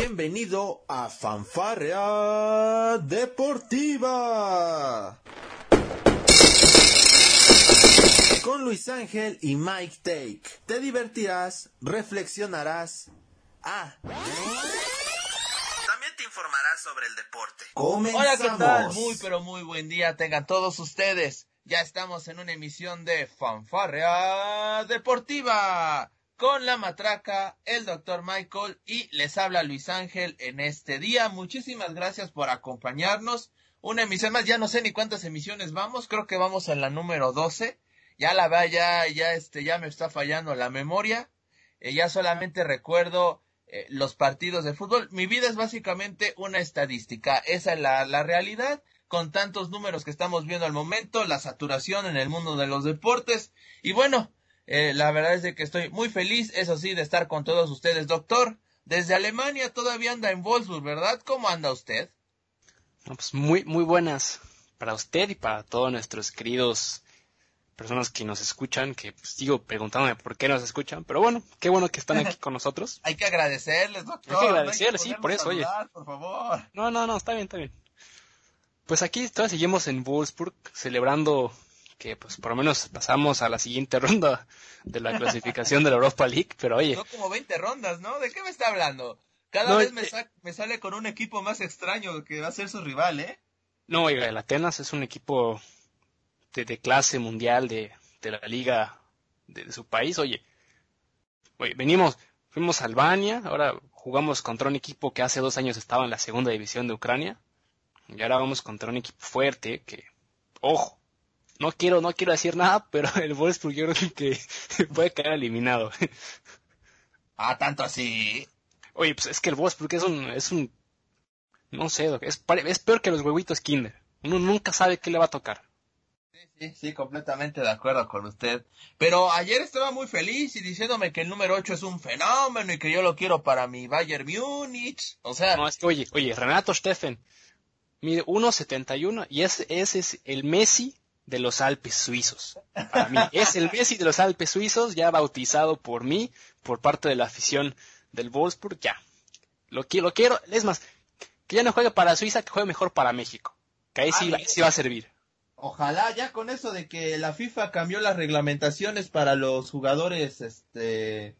Bienvenido a Fanfarrea Deportiva. Con Luis Ángel y Mike Take. Te divertirás, reflexionarás. Ah. También te informarás sobre el deporte. Hola, ¿qué tal? Muy, pero muy buen día tengan todos ustedes. Ya estamos en una emisión de Fanfarrea Deportiva con la matraca, el doctor Michael y les habla Luis Ángel en este día. Muchísimas gracias por acompañarnos. Una emisión más, ya no sé ni cuántas emisiones vamos, creo que vamos en la número 12. Ya la vea, ya, ya, este, ya me está fallando la memoria. Eh, ya solamente recuerdo eh, los partidos de fútbol. Mi vida es básicamente una estadística. Esa es la, la realidad con tantos números que estamos viendo al momento, la saturación en el mundo de los deportes. Y bueno, eh, la verdad es de que estoy muy feliz, eso sí, de estar con todos ustedes. Doctor, desde Alemania todavía anda en Wolfsburg, ¿verdad? ¿Cómo anda usted? pues muy, muy buenas para usted y para todos nuestros queridos personas que nos escuchan, que pues, sigo preguntándome por qué nos escuchan, pero bueno, qué bueno que están aquí con nosotros. Hay que agradecerles, doctor. Hay que agradecerles, sí, por eso, oye. Por favor. No, no, no, está bien, está bien. Pues aquí todavía seguimos en Wolfsburg celebrando que pues por lo menos pasamos a la siguiente ronda de la clasificación de la Europa League, pero oye. Son como 20 rondas, ¿no? ¿De qué me está hablando? Cada vez me, eh, me, sale con un equipo más extraño que va a ser su rival, ¿eh? No, oiga, el Atenas es un equipo de, clase mundial de, de la liga de, su país, oye. Oye, venimos, fuimos a Albania, ahora jugamos contra un equipo que hace dos años estaba en la segunda división de Ucrania y ahora vamos contra un equipo fuerte que, ojo, no quiero, no quiero decir nada, pero el Wolfsburg yo creo que puede quedar eliminado. Ah, tanto así. Oye, pues es que el Wolfsburg es un, es un, no sé, es, es peor que los huevitos Kinder. Uno nunca sabe qué le va a tocar. Sí, sí, sí, completamente de acuerdo con usted. Pero ayer estaba muy feliz y diciéndome que el número 8 es un fenómeno y que yo lo quiero para mi Bayern Múnich. O sea. No, es que, oye, oye, Renato Steffen, mide 1.71 y ese, ese es el Messi de los Alpes suizos. Para mí es el Messi de los Alpes suizos, ya bautizado por mí, por parte de la afición del Wolfsburg, ya. Lo, quiero, lo quiero, es más, que ya no juegue para Suiza, que juegue mejor para México. Que ahí sí, sí va a servir. Ojalá ya con eso de que la FIFA cambió las reglamentaciones para los jugadores este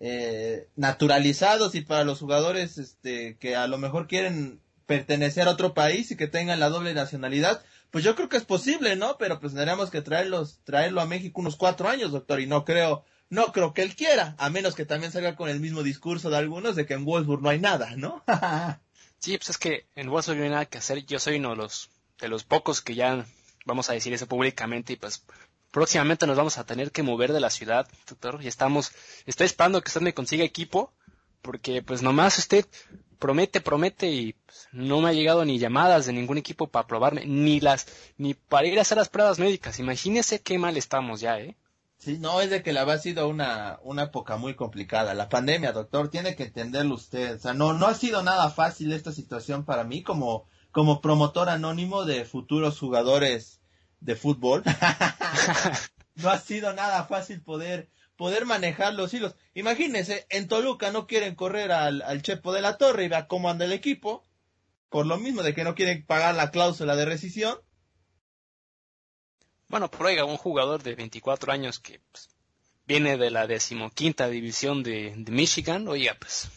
eh, naturalizados y para los jugadores este que a lo mejor quieren pertenecer a otro país y que tengan la doble nacionalidad, pues yo creo que es posible, ¿no? Pero pues tendríamos que traerlos, traerlo a México unos cuatro años, doctor, y no creo, no creo que él quiera, a menos que también salga con el mismo discurso de algunos de que en Wolfsburg no hay nada, ¿no? sí, pues es que en Wolfsburg no hay nada que hacer, yo soy uno de los, de los pocos que ya vamos a decir eso públicamente y pues próximamente nos vamos a tener que mover de la ciudad, doctor, y estamos, estoy esperando que usted me consiga equipo, porque pues nomás usted promete, promete y pues, no me ha llegado ni llamadas de ningún equipo para probarme, ni las, ni para ir a hacer las pruebas médicas. Imagínese qué mal estamos ya, ¿eh? Sí, no, es de que la ha sido una, una época muy complicada. La pandemia, doctor, tiene que entenderlo usted. O sea, no, no ha sido nada fácil esta situación para mí como, como promotor anónimo de futuros jugadores de fútbol. no ha sido nada fácil poder poder manejar los hilos. Imagínense, en Toluca no quieren correr al, al Chepo de la Torre y vea cómo anda el equipo, por lo mismo de que no quieren pagar la cláusula de rescisión. Bueno, por oiga, un jugador de 24 años que pues, viene de la decimoquinta división de, de, Michigan, oiga, pues,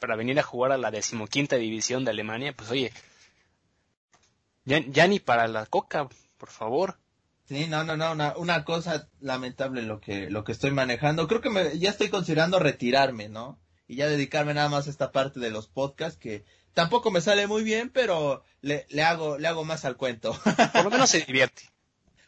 para venir a jugar a la decimoquinta división de Alemania, pues oye, ya, ya ni para la coca, por favor. Sí, no, no, no, una, una cosa lamentable lo que, lo que estoy manejando. Creo que me, ya estoy considerando retirarme, ¿no? Y ya dedicarme nada más a esta parte de los podcasts que tampoco me sale muy bien, pero le, le hago, le hago más al cuento. Por lo menos se divierte.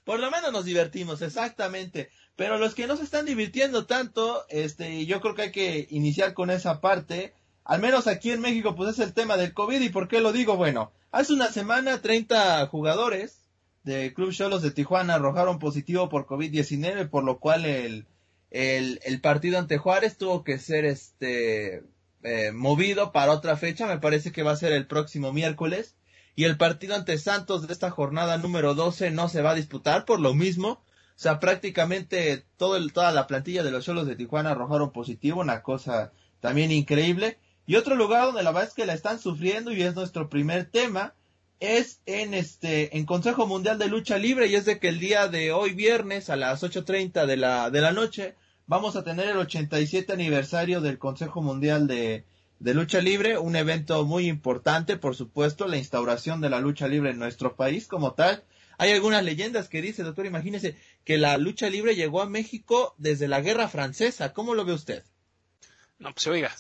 Por lo menos nos divertimos, exactamente. Pero los que no se están divirtiendo tanto, este, yo creo que hay que iniciar con esa parte. Al menos aquí en México, pues es el tema del COVID. ¿Y por qué lo digo? Bueno, hace una semana 30 jugadores de Club Cholos de Tijuana arrojaron positivo por COVID-19, por lo cual el, el, el, partido ante Juárez tuvo que ser este eh, movido para otra fecha, me parece que va a ser el próximo miércoles, y el partido ante Santos de esta jornada número 12 no se va a disputar por lo mismo, o sea, prácticamente todo toda la plantilla de los Cholos de Tijuana arrojaron positivo, una cosa también increíble. Y otro lugar donde la verdad es que la están sufriendo y es nuestro primer tema es en este en Consejo Mundial de Lucha Libre y es de que el día de hoy viernes a las 8:30 de la de la noche vamos a tener el 87 aniversario del Consejo Mundial de de lucha libre, un evento muy importante, por supuesto, la instauración de la lucha libre en nuestro país como tal. Hay algunas leyendas que dice, doctor, imagínese que la lucha libre llegó a México desde la Guerra Francesa. ¿Cómo lo ve usted? No, pues oiga,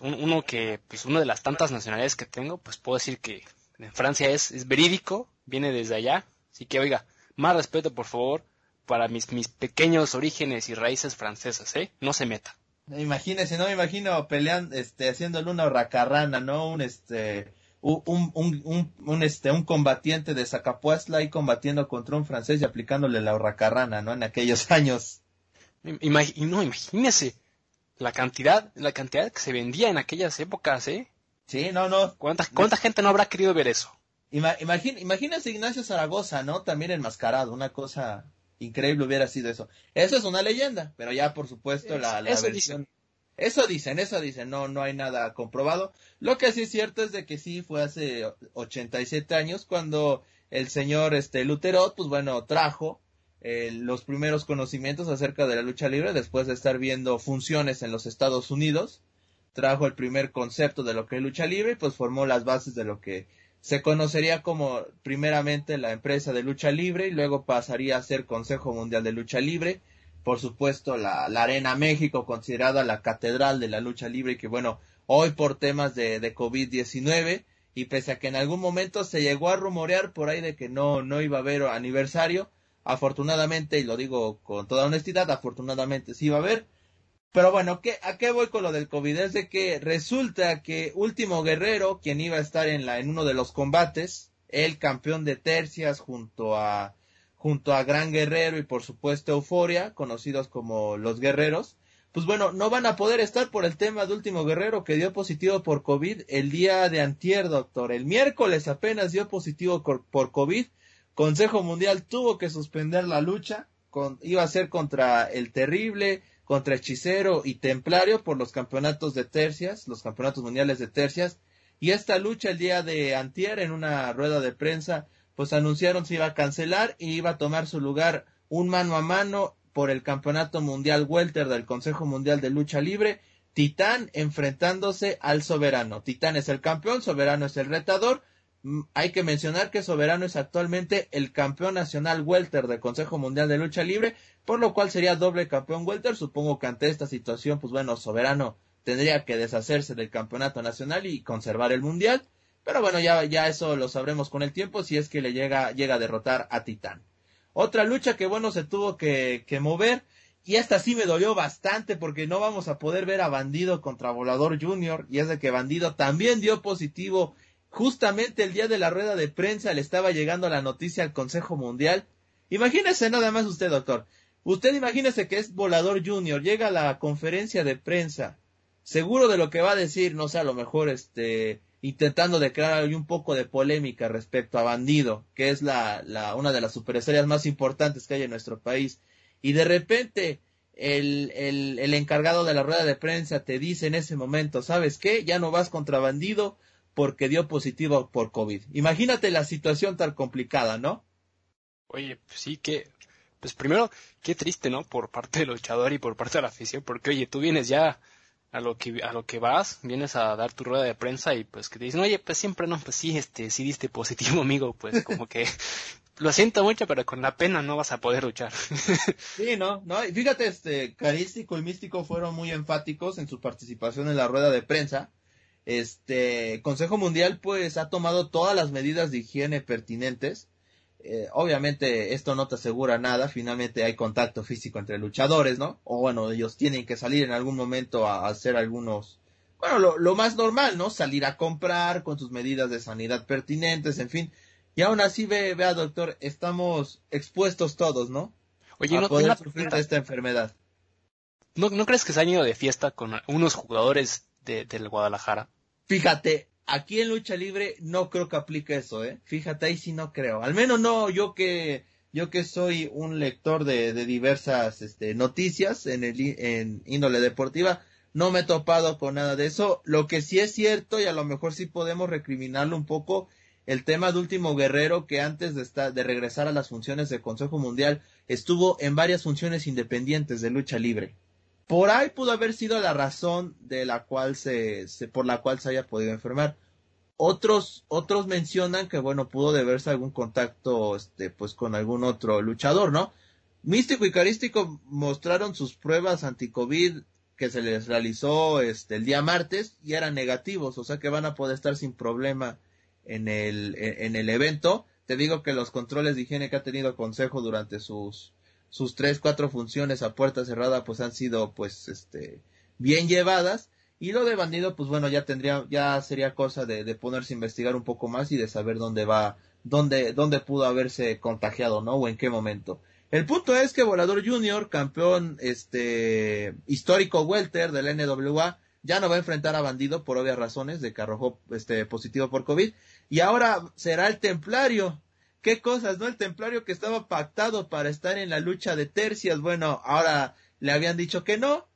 uno que, pues una de las tantas nacionalidades que tengo, pues puedo decir que en Francia es, es verídico, viene desde allá. Así que, oiga, más respeto, por favor, para mis, mis pequeños orígenes y raíces francesas, ¿eh? No se meta. Imagínese, no me imagino peleando, este, haciéndole una racarrana, ¿no? Un, este, un, un, un, este, un combatiente de Zacapuestla y combatiendo contra un francés y aplicándole la racarrana, ¿no? En aquellos años. no, imagínese la cantidad, la cantidad que se vendía en aquellas épocas, ¿eh? Sí, no, no. ¿Cuánta, cuánta gente no habrá querido ver eso? imagínese Ignacio Zaragoza, ¿no? También enmascarado, una cosa increíble hubiera sido eso. Eso es una leyenda, pero ya por supuesto la, la eso versión... Dicen. Eso dicen, eso dicen, no, no hay nada comprobado. Lo que sí es cierto es de que sí fue hace 87 años cuando el señor este Lutero, pues bueno, trajo eh, los primeros conocimientos acerca de la lucha libre después de estar viendo funciones en los Estados Unidos. Trajo el primer concepto de lo que es lucha libre y pues formó las bases de lo que se conocería como primeramente la empresa de lucha libre y luego pasaría a ser Consejo Mundial de Lucha Libre. Por supuesto, la, Arena México, considerada la catedral de la lucha libre, que bueno, hoy por temas de, de COVID-19, y pese a que en algún momento se llegó a rumorear por ahí de que no, no iba a haber aniversario, afortunadamente, y lo digo con toda honestidad, afortunadamente sí iba a haber, pero bueno, ¿qué, ¿a qué voy con lo del COVID? Es de que resulta que Último Guerrero, quien iba a estar en, la, en uno de los combates, el campeón de tercias junto a, junto a Gran Guerrero y por supuesto Euforia, conocidos como los Guerreros, pues bueno, no van a poder estar por el tema de Último Guerrero que dio positivo por COVID el día de antier, doctor. El miércoles apenas dio positivo por COVID. Consejo Mundial tuvo que suspender la lucha. Con, iba a ser contra el terrible, contra Hechicero y Templario por los campeonatos de tercias, los campeonatos mundiales de tercias. Y esta lucha el día de antier en una rueda de prensa, pues anunciaron se iba a cancelar y iba a tomar su lugar un mano a mano por el campeonato mundial welter del Consejo Mundial de Lucha Libre, Titán enfrentándose al Soberano. Titán es el campeón, Soberano es el retador. Mm, hay que mencionar que Soberano es actualmente el campeón nacional welter del Consejo Mundial de Lucha Libre, por lo cual sería doble campeón welter. Supongo que ante esta situación, pues bueno, Soberano tendría que deshacerse del campeonato nacional y conservar el mundial. Pero bueno, ya, ya eso lo sabremos con el tiempo si es que le llega, llega a derrotar a Titán. Otra lucha que bueno se tuvo que, mover. Y esta sí me dolió bastante porque no vamos a poder ver a Bandido contra Volador Junior. Y es de que Bandido también dio positivo. Justamente el día de la rueda de prensa le estaba llegando la noticia al Consejo Mundial. Imagínese nada más usted, doctor. Usted imagínese que es Volador Junior, llega a la conferencia de prensa, seguro de lo que va a decir, no sé, a lo mejor este, intentando declarar un poco de polémica respecto a Bandido, que es la, la, una de las superestrellas más importantes que hay en nuestro país, y de repente el, el, el encargado de la rueda de prensa te dice en ese momento, ¿sabes qué? Ya no vas contra Bandido porque dio positivo por COVID. Imagínate la situación tan complicada, ¿no? Oye, pues sí que pues primero, qué triste, ¿no? Por parte del luchador y por parte de la afición, porque oye, tú vienes ya a lo que a lo que vas, vienes a dar tu rueda de prensa y pues que te dicen, "Oye, pues siempre no, pues sí, este, sí diste positivo, amigo", pues como que lo siento mucho, pero con la pena no vas a poder luchar. sí, no, no, y fíjate, este, Carístico y Místico fueron muy enfáticos en su participación en la rueda de prensa. Este, Consejo Mundial pues ha tomado todas las medidas de higiene pertinentes eh, obviamente esto no te asegura nada, finalmente hay contacto físico entre luchadores, ¿no? O bueno, ellos tienen que salir en algún momento a, hacer algunos, bueno, lo, más normal, ¿no? Salir a comprar con sus medidas de sanidad pertinentes, en fin. Y aún así, ve, vea, doctor, estamos expuestos todos, ¿no? Oye, a no poder sufrir esta enfermedad. ¿No, ¿No crees que se han ido de fiesta con unos jugadores de, del Guadalajara? Fíjate, Aquí en lucha libre no creo que aplique eso, ¿eh? Fíjate, ahí sí no creo. Al menos no, yo que, yo que soy un lector de, de diversas este, noticias en, el, en índole deportiva, no me he topado con nada de eso. Lo que sí es cierto, y a lo mejor sí podemos recriminarlo un poco, el tema de Último Guerrero, que antes de, estar, de regresar a las funciones del Consejo Mundial, estuvo en varias funciones independientes de lucha libre. Por ahí pudo haber sido la razón de la cual se, por la cual se haya podido enfermar. Otros, otros mencionan que, bueno, pudo deberse algún contacto, este, pues con algún otro luchador, ¿no? Místico y Carístico mostraron sus pruebas anti-COVID que se les realizó este, el día martes y eran negativos, o sea que van a poder estar sin problema en el, en el evento. Te digo que los controles de higiene que ha tenido Consejo durante sus, sus tres, cuatro funciones a puerta cerrada, pues han sido, pues, este, bien llevadas. Y lo de bandido, pues bueno, ya tendría, ya sería cosa de, de ponerse a investigar un poco más y de saber dónde va, dónde, dónde pudo haberse contagiado, ¿no? O en qué momento. El punto es que Volador Junior, campeón, este, histórico welter del NWA, ya no va a enfrentar a Bandido por obvias razones de que arrojó este positivo por COVID y ahora será el Templario. Qué cosas, ¿no? El Templario que estaba pactado para estar en la lucha de tercias, bueno, ahora le habían dicho que no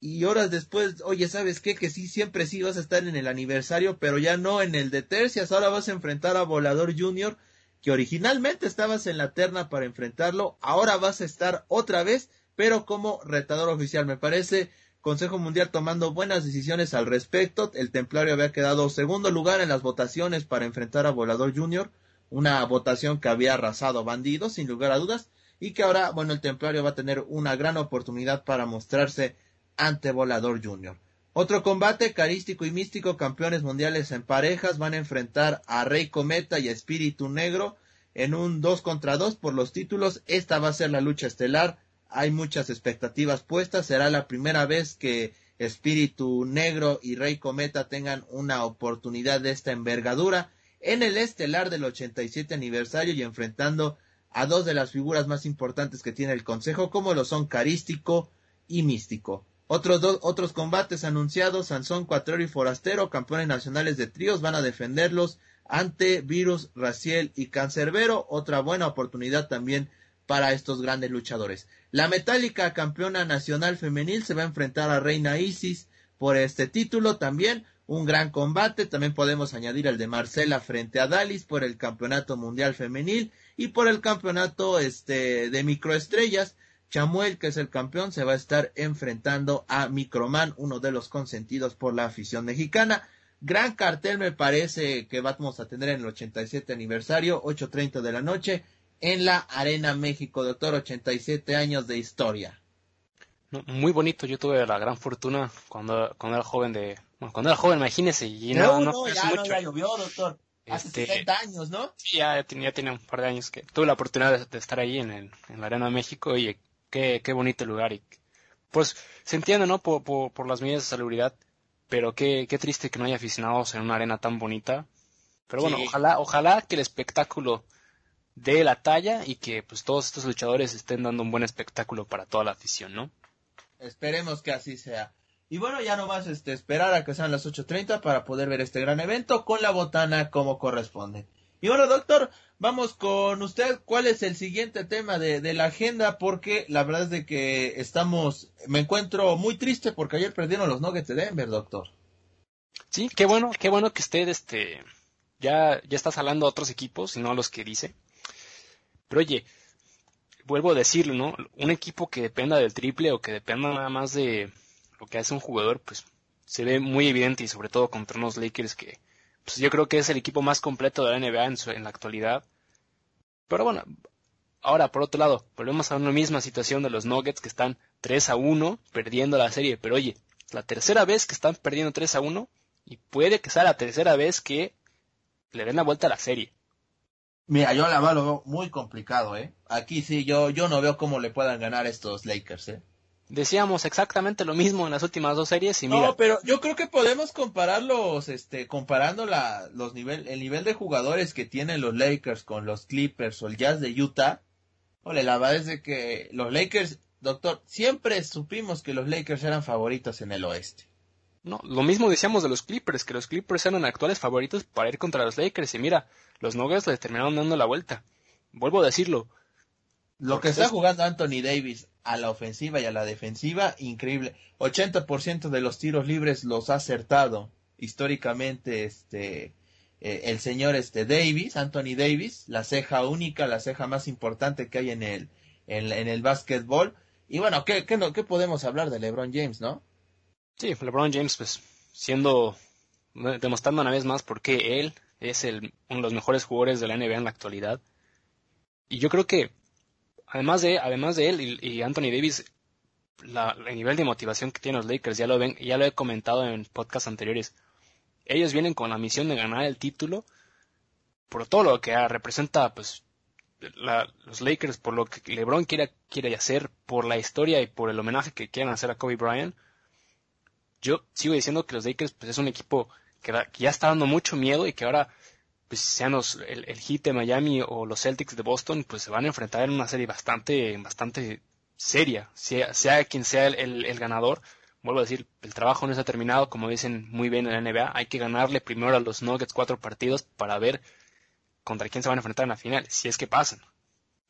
y horas después, oye, ¿sabes qué? Que sí, siempre sí vas a estar en el aniversario, pero ya no en el de tercias, ahora vas a enfrentar a Volador Junior, que originalmente estabas en la terna para enfrentarlo, ahora vas a estar otra vez, pero como retador oficial. Me parece Consejo Mundial tomando buenas decisiones al respecto. El Templario había quedado segundo lugar en las votaciones para enfrentar a Volador Junior, una votación que había arrasado bandidos, sin lugar a dudas, y que ahora, bueno, el Templario va a tener una gran oportunidad para mostrarse ante Volador Junior. Otro combate, Carístico y Místico, campeones mundiales en parejas, van a enfrentar a Rey Cometa y a Espíritu Negro en un 2 contra 2 por los títulos. Esta va a ser la lucha estelar hay muchas expectativas puestas. Será la primera vez que Espíritu Negro y Rey Cometa tengan una oportunidad de esta envergadura en el estelar del 87 aniversario y enfrentando a dos de las figuras más importantes que tiene el Consejo, como lo son Carístico y Místico. Otros, dos, otros combates anunciados, Sansón Cuatrero y Forastero, campeones nacionales de tríos, van a defenderlos ante Virus, Raciel y Cancerbero. Otra buena oportunidad también para estos grandes luchadores. La Metálica, campeona nacional femenil, se va a enfrentar a Reina Isis por este título también. Un gran combate. También podemos añadir el de Marcela frente a Dalis por el campeonato mundial femenil y por el campeonato este de microestrellas. Chamuel, que es el campeón, se va a estar enfrentando a Microman, uno de los consentidos por la afición mexicana. Gran cartel me parece que vamos a tener en el 87 aniversario, 8.30 de la noche en la Arena México, doctor, 87 años de historia. muy bonito, yo tuve la gran fortuna cuando, cuando era joven de... Bueno, cuando era joven, imagínese. Y no, no, no, ya, mucho. no, ya llovió, doctor. Hace este, 70 años, ¿no? Sí, ya tenía, tenía un par de años que tuve la oportunidad de, estar ahí en, el, en la Arena México y qué, qué bonito lugar. Y, pues se entiende, ¿no? Por, por, por las medidas de salubridad, pero qué, qué triste que no haya aficionados en una arena tan bonita. Pero bueno, ojalá, ojalá que el espectáculo de la talla y que pues todos estos luchadores estén dando un buen espectáculo para toda la afición, ¿no? Esperemos que así sea. Y bueno, ya no más este, esperar a que sean las 8.30 para poder ver este gran evento con la botana como corresponde. Y bueno, doctor, vamos con usted. ¿Cuál es el siguiente tema de, de, la agenda? Porque la verdad es de que estamos, me encuentro muy triste porque ayer perdieron los Nuggets de Denver, doctor. Sí, qué bueno, qué bueno que usted, este, ya, ya está hablando a otros equipos y no a los que dice. Pero oye, vuelvo a decirlo, ¿no? Un equipo que dependa del triple o que dependa nada más de lo que hace un jugador, pues se ve muy evidente y sobre todo contra unos Lakers que pues yo creo que es el equipo más completo de la NBA en, la actualidad. Pero bueno, ahora por otro lado, volvemos a una misma situación de los Nuggets que están 3 a 1 perdiendo la serie, pero oye, la tercera vez que están perdiendo 3 a 1 y puede que sea la tercera vez que le den la vuelta a la serie. Mira, yo la lo veo muy complicado, ¿eh? Aquí sí, yo, yo no veo cómo le puedan ganar estos Lakers, ¿eh? Decíamos exactamente lo mismo en las últimas dos series y mira. No, pero yo creo que podemos compararlos, este, comparando la, los nivel, el nivel de jugadores que tienen los Lakers con los Clippers o el Jazz de Utah. Ole, la verdad es de que los Lakers, doctor, siempre supimos que los Lakers eran favoritos en el oeste. No, lo mismo decíamos de los Clippers, que los Clippers eran actuales favoritos para ir contra los Lakers y mira, los Nuggets les terminaron dando la vuelta. Vuelvo a decirlo. Lo que está jugando Anthony Davis a la ofensiva y a la defensiva, increíble. 80% de los tiros libres los ha acertado históricamente este eh, el señor este Davis, Anthony Davis, la ceja única, la ceja más importante que hay en el en, el básquetbol. Y bueno, ¿qué, qué, no, ¿qué podemos hablar de LeBron James, no? Sí, LeBron James, pues, siendo, demostrando una vez más por qué él es el, uno de los mejores jugadores de la NBA en la actualidad. Y yo creo que, además de, además de él y, Anthony Davis, la, el nivel de motivación que tienen los Lakers, ya lo ven, ya lo he comentado en podcasts anteriores. Ellos vienen con la misión de ganar el título por todo lo que representa, pues, los Lakers, por lo que LeBron quiere, quiere hacer, por la historia y por el homenaje que quieren hacer a Kobe Bryant. Yo sigo diciendo que los Lakers, pues, es un equipo que, ya está dando mucho miedo y que ahora, pues sean los, el, Heat de Miami o los Celtics de Boston, pues se van a enfrentar en una serie bastante, bastante seria, sea, sea quien sea el, ganador. Vuelvo a decir, el trabajo no está terminado, como dicen muy bien en la NBA, hay que ganarle primero a los Nuggets cuatro partidos para ver contra quién se van a enfrentar en la final, si es que pasan.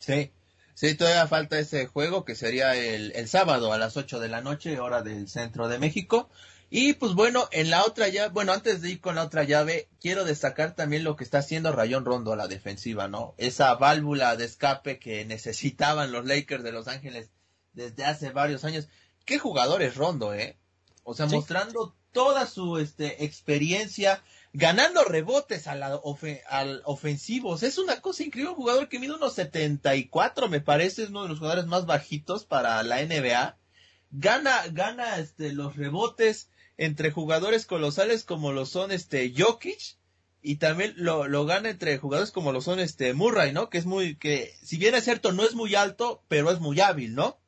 Sí, sí, todavía falta ese juego que sería el, el sábado a las 8 de la noche, hora del centro de México. Y pues bueno, en la otra llave, bueno, antes de ir con la otra llave, quiero destacar también lo que está haciendo Rayón Rondo a la defensiva, ¿no? Esa válvula de escape que necesitaban los Lakers de Los Ángeles desde hace varios años. Qué jugador es Rondo, ¿eh? O sea, mostrando toda su este, experiencia, ganando rebotes a la al ofensivos. Es una cosa increíble, un jugador que mide unos 74, me parece, es uno de los jugadores más bajitos para la NBA. Gana, gana este, los rebotes, entre jugadores colosales como lo son este Jokic y también lo, lo gana entre jugadores como lo son este Murray, ¿no? Que es muy, que si bien es cierto no es muy alto, pero es muy hábil, ¿no?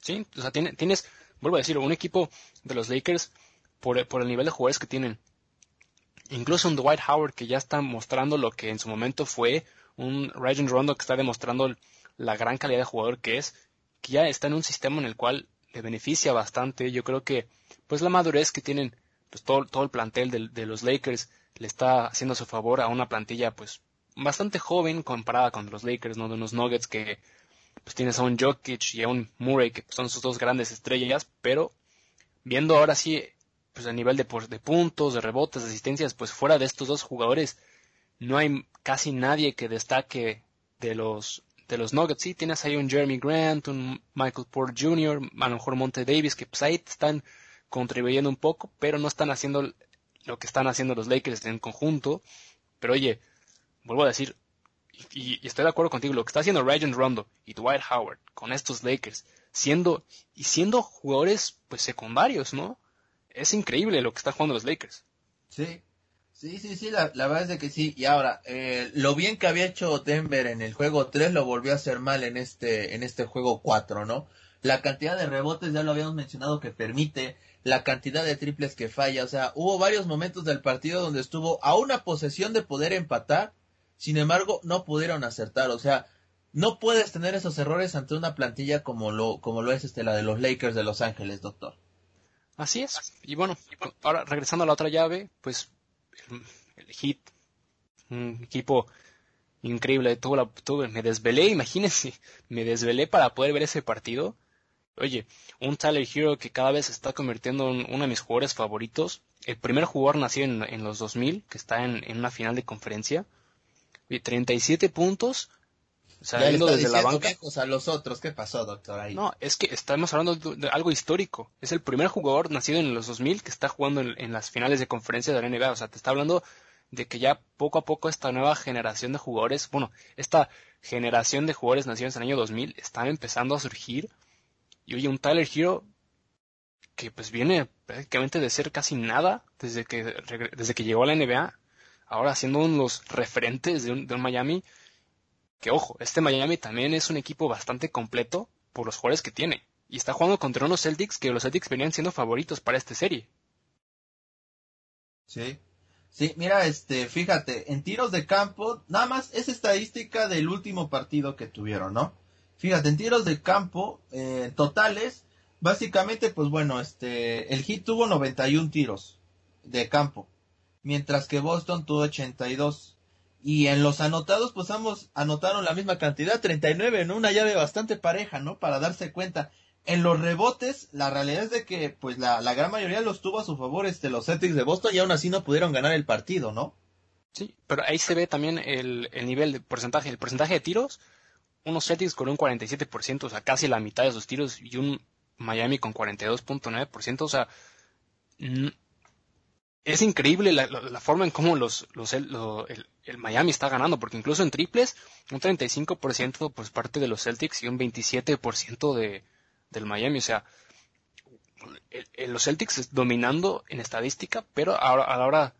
Sí, o sea, tiene, tienes, vuelvo a decir, un equipo de los Lakers por, por el nivel de jugadores que tienen. Incluso un Dwight Howard que ya está mostrando lo que en su momento fue, un Ryan Rondo que está demostrando la gran calidad de jugador que es, que ya está en un sistema en el cual le beneficia bastante. Yo creo que pues la madurez que tienen pues todo, todo el plantel de, los Lakers le está haciendo su favor a una plantilla pues bastante joven comparada con los Lakers, ¿no? De unos Nuggets que pues tienes a un Jokic y a un Murray que son sus dos grandes estrellas, pero viendo ahora sí pues a nivel de, de puntos, de rebotes, de asistencias, pues fuera de estos dos jugadores no hay casi nadie que destaque de los de los Nuggets. Sí, tienes ahí un Jeremy Grant, un Michael Porter Jr., a lo mejor Monte Davis, que pues ahí están contribuyendo un poco, pero no están haciendo lo que están haciendo los Lakers en conjunto. Pero oye, vuelvo a decir, y, estoy de acuerdo contigo, lo que está haciendo Ryan Rondo y Dwight Howard con estos Lakers, siendo, y siendo jugadores pues secundarios, ¿no? Es increíble lo que están jugando los Lakers. Sí, Sí, sí, sí, la, verdad es de que sí. Y ahora, eh, lo bien que había hecho Denver en el juego 3 lo volvió a hacer mal en este, en este juego 4, ¿no? La cantidad de rebotes ya lo habíamos mencionado que permite, la cantidad de triples que falla, o sea, hubo varios momentos del partido donde estuvo a una posesión de poder empatar, sin embargo, no pudieron acertar, o sea, no puedes tener esos errores ante una plantilla como lo, como lo es este, la de los Lakers de Los Ángeles, doctor. Así es. Y bueno, ahora regresando a la otra llave, pues el, hit, un equipo increíble. Tuvo la, me desvelé, imagínense, me desvelé para poder ver ese partido. Oye, un Tyler Hero que cada vez se está convirtiendo en uno de mis jugadores favoritos. El primer jugador nació en, en los 2000, que está en, en, una final de conferencia. Y 37 puntos, Saliendo desde la banca. a los otros, ¿qué pasó, doctor? Ahí? No, es que estamos hablando de, algo histórico. Es el primer jugador nacido en los 2000 que está jugando en, las finales de conferencia de la NBA. O sea, te está hablando de que ya poco a poco esta nueva generación de jugadores, bueno, esta generación de jugadores nacidos en el año 2000 están empezando a surgir. Y oye, un Tyler Hero que pues viene prácticamente de ser casi nada desde que, desde que llegó a la NBA, ahora siendo uno de los referentes de un, de un Miami que ojo, este Miami también es un equipo bastante completo por los jugadores que tiene. Y está jugando contra unos Celtics que los Celtics venían siendo favoritos para esta serie. Sí. Sí, mira, este, fíjate, en tiros de campo, nada más es estadística del último partido que tuvieron, ¿no? Fíjate, en tiros de campo, eh, totales, básicamente, pues bueno, este, el Heat tuvo 91 tiros de campo, mientras que Boston tuvo 82. Y en los anotados, pues ambos anotaron la misma cantidad, 39, en una llave bastante pareja, ¿no? Para darse cuenta. En los rebotes, la realidad es de que, pues la, la gran mayoría los tuvo a su favor este, los Celtics de Boston y aún así no pudieron ganar el partido, ¿no? Sí, pero ahí se ve también el, el nivel de porcentaje. El porcentaje de tiros, unos Celtics con un 47%, o sea, casi la mitad de sus tiros, y un Miami con 42.9%, o sea, es increíble la, forma en cómo los, los Miami está ganando, porque incluso en triples, un 35% pues parte de los Celtics y un 27% de, del Miami, o sea, los Celtics dominando en estadística, pero ahora, a la hora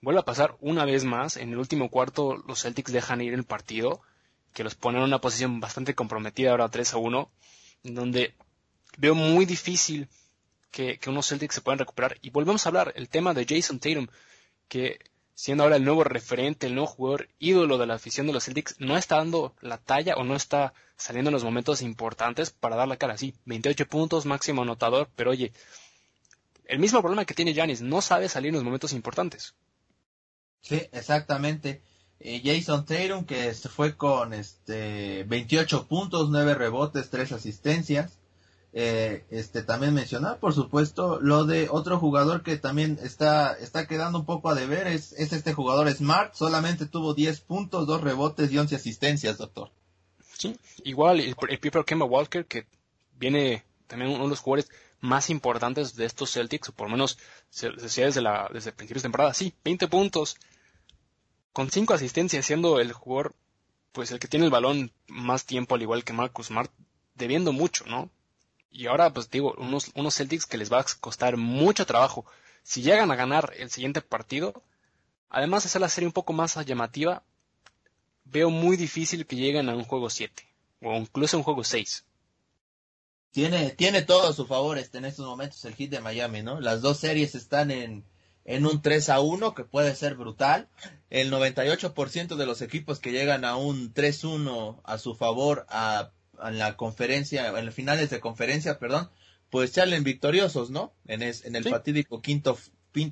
vuelve a pasar una vez más, en el último cuarto los Celtics dejan ir el partido, que los ponen en una posición bastante comprometida ahora 3 a 1, donde veo muy difícil que, unos Celtics se puedan recuperar. Y volvemos a hablar, el tema de Jason Tatum, que siendo ahora el nuevo referente, el nuevo jugador ídolo de la afición de los Celtics, no está dando la talla o no está saliendo en los momentos importantes para dar la cara. Sí, 28 puntos, máximo anotador, pero oye, el mismo problema que tiene Janis, no sabe salir en los momentos importantes. Sí, exactamente. Eh, Jason Tatum que se fue con este 28 puntos, 9 rebotes, 3 asistencias. Eh, este también mencionar por supuesto lo de otro jugador que también está está quedando un poco a deber es, es este jugador Smart solamente tuvo 10 puntos 2 rebotes y 11 asistencias doctor. Sí igual el, el Kemba Walker que viene también uno de los jugadores más importantes de estos Celtics o por lo menos se decía desde la desde principios de temporada sí 20 puntos con 5 asistencias siendo el jugador pues el que tiene el balón más tiempo al igual que Marcus Smart debiendo mucho no y ahora, pues digo, unos, unos Celtics que les va a costar mucho trabajo. Si llegan a ganar el siguiente partido, además de hacer la serie un poco más llamativa, veo muy difícil que lleguen a un juego 7 o incluso un juego 6. Tiene, tiene todo a su favor este, en estos momentos el hit de Miami, ¿no? Las dos series están en, en un 3 a 1 que puede ser brutal. El 98% de los equipos que llegan a un 3-1 a su favor a en la conferencia, en los finales de conferencia, perdón, pues salen victoriosos, ¿no? En, en el fatídico quinto,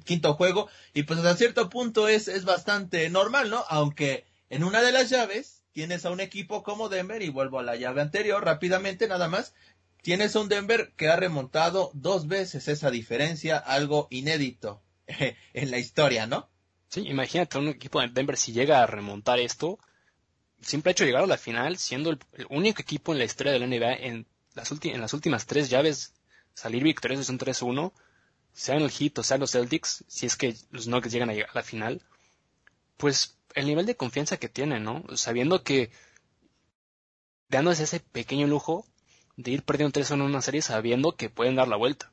quinto juego. Y pues hasta cierto punto es, es bastante normal, ¿no? Aunque en una de las llaves tienes a un equipo como Denver, y vuelvo a la llave anterior rápidamente nada más, tienes a un Denver que ha remontado dos veces esa diferencia, algo inédito en la historia, ¿no? Sí, imagínate un equipo de Denver si llega a remontar esto, simple hecho de llegar a la final, siendo el, único equipo en la historia de la NBA en las, en las últimas tres llaves salir victoriosos un 3-1, sean el Heat o sean los Celtics, si es que los Nuggets llegan a, llegar a la final, pues el nivel de confianza que tienen, ¿no? Sabiendo que dándose ese pequeño lujo de ir perdiendo 3-1 en una serie sabiendo que pueden dar la vuelta.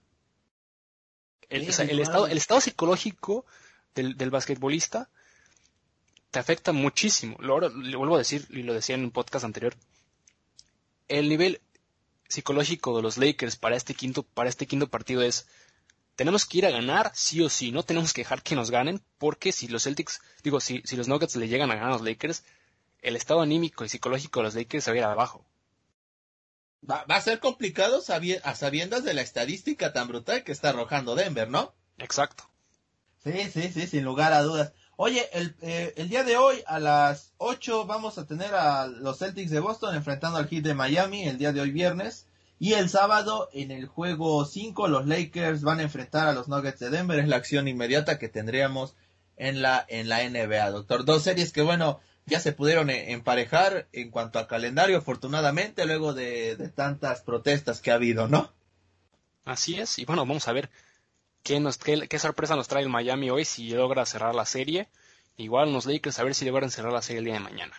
El, estado, el estado psicológico del, del basquetbolista te afecta muchísimo. Lo, le vuelvo a decir, y lo decía en un podcast anterior, el nivel psicológico de los Lakers para este quinto, para este quinto partido es tenemos que ir a ganar sí o sí, no tenemos que dejar que nos ganen, porque si los Celtics, digo, si, si los Nuggets le llegan a ganar a los Lakers, el estado anímico y psicológico de los Lakers se va a ir abajo. Va, va a ser complicado a sabiendas de la estadística tan brutal que está arrojando Denver, ¿no? Exacto. Sí, sí, sí, sin lugar a dudas. Oye, el, eh, el, día de hoy a las 8 vamos a tener a los Celtics de Boston enfrentando al Heat de Miami el día de hoy viernes. Y el sábado en el juego 5 los Lakers van a enfrentar a los Nuggets de Denver. Es la acción inmediata que tendríamos en la, en la NBA, doctor. Dos series que bueno, ya se pudieron e, emparejar en cuanto a calendario, afortunadamente, luego de, de tantas protestas que ha habido, ¿no? Así es, y bueno, vamos a ver qué, nos, qué, sorpresa nos trae el Miami hoy si logra cerrar la serie. Igual los Lakers a ver si logran cerrar la serie el día de mañana.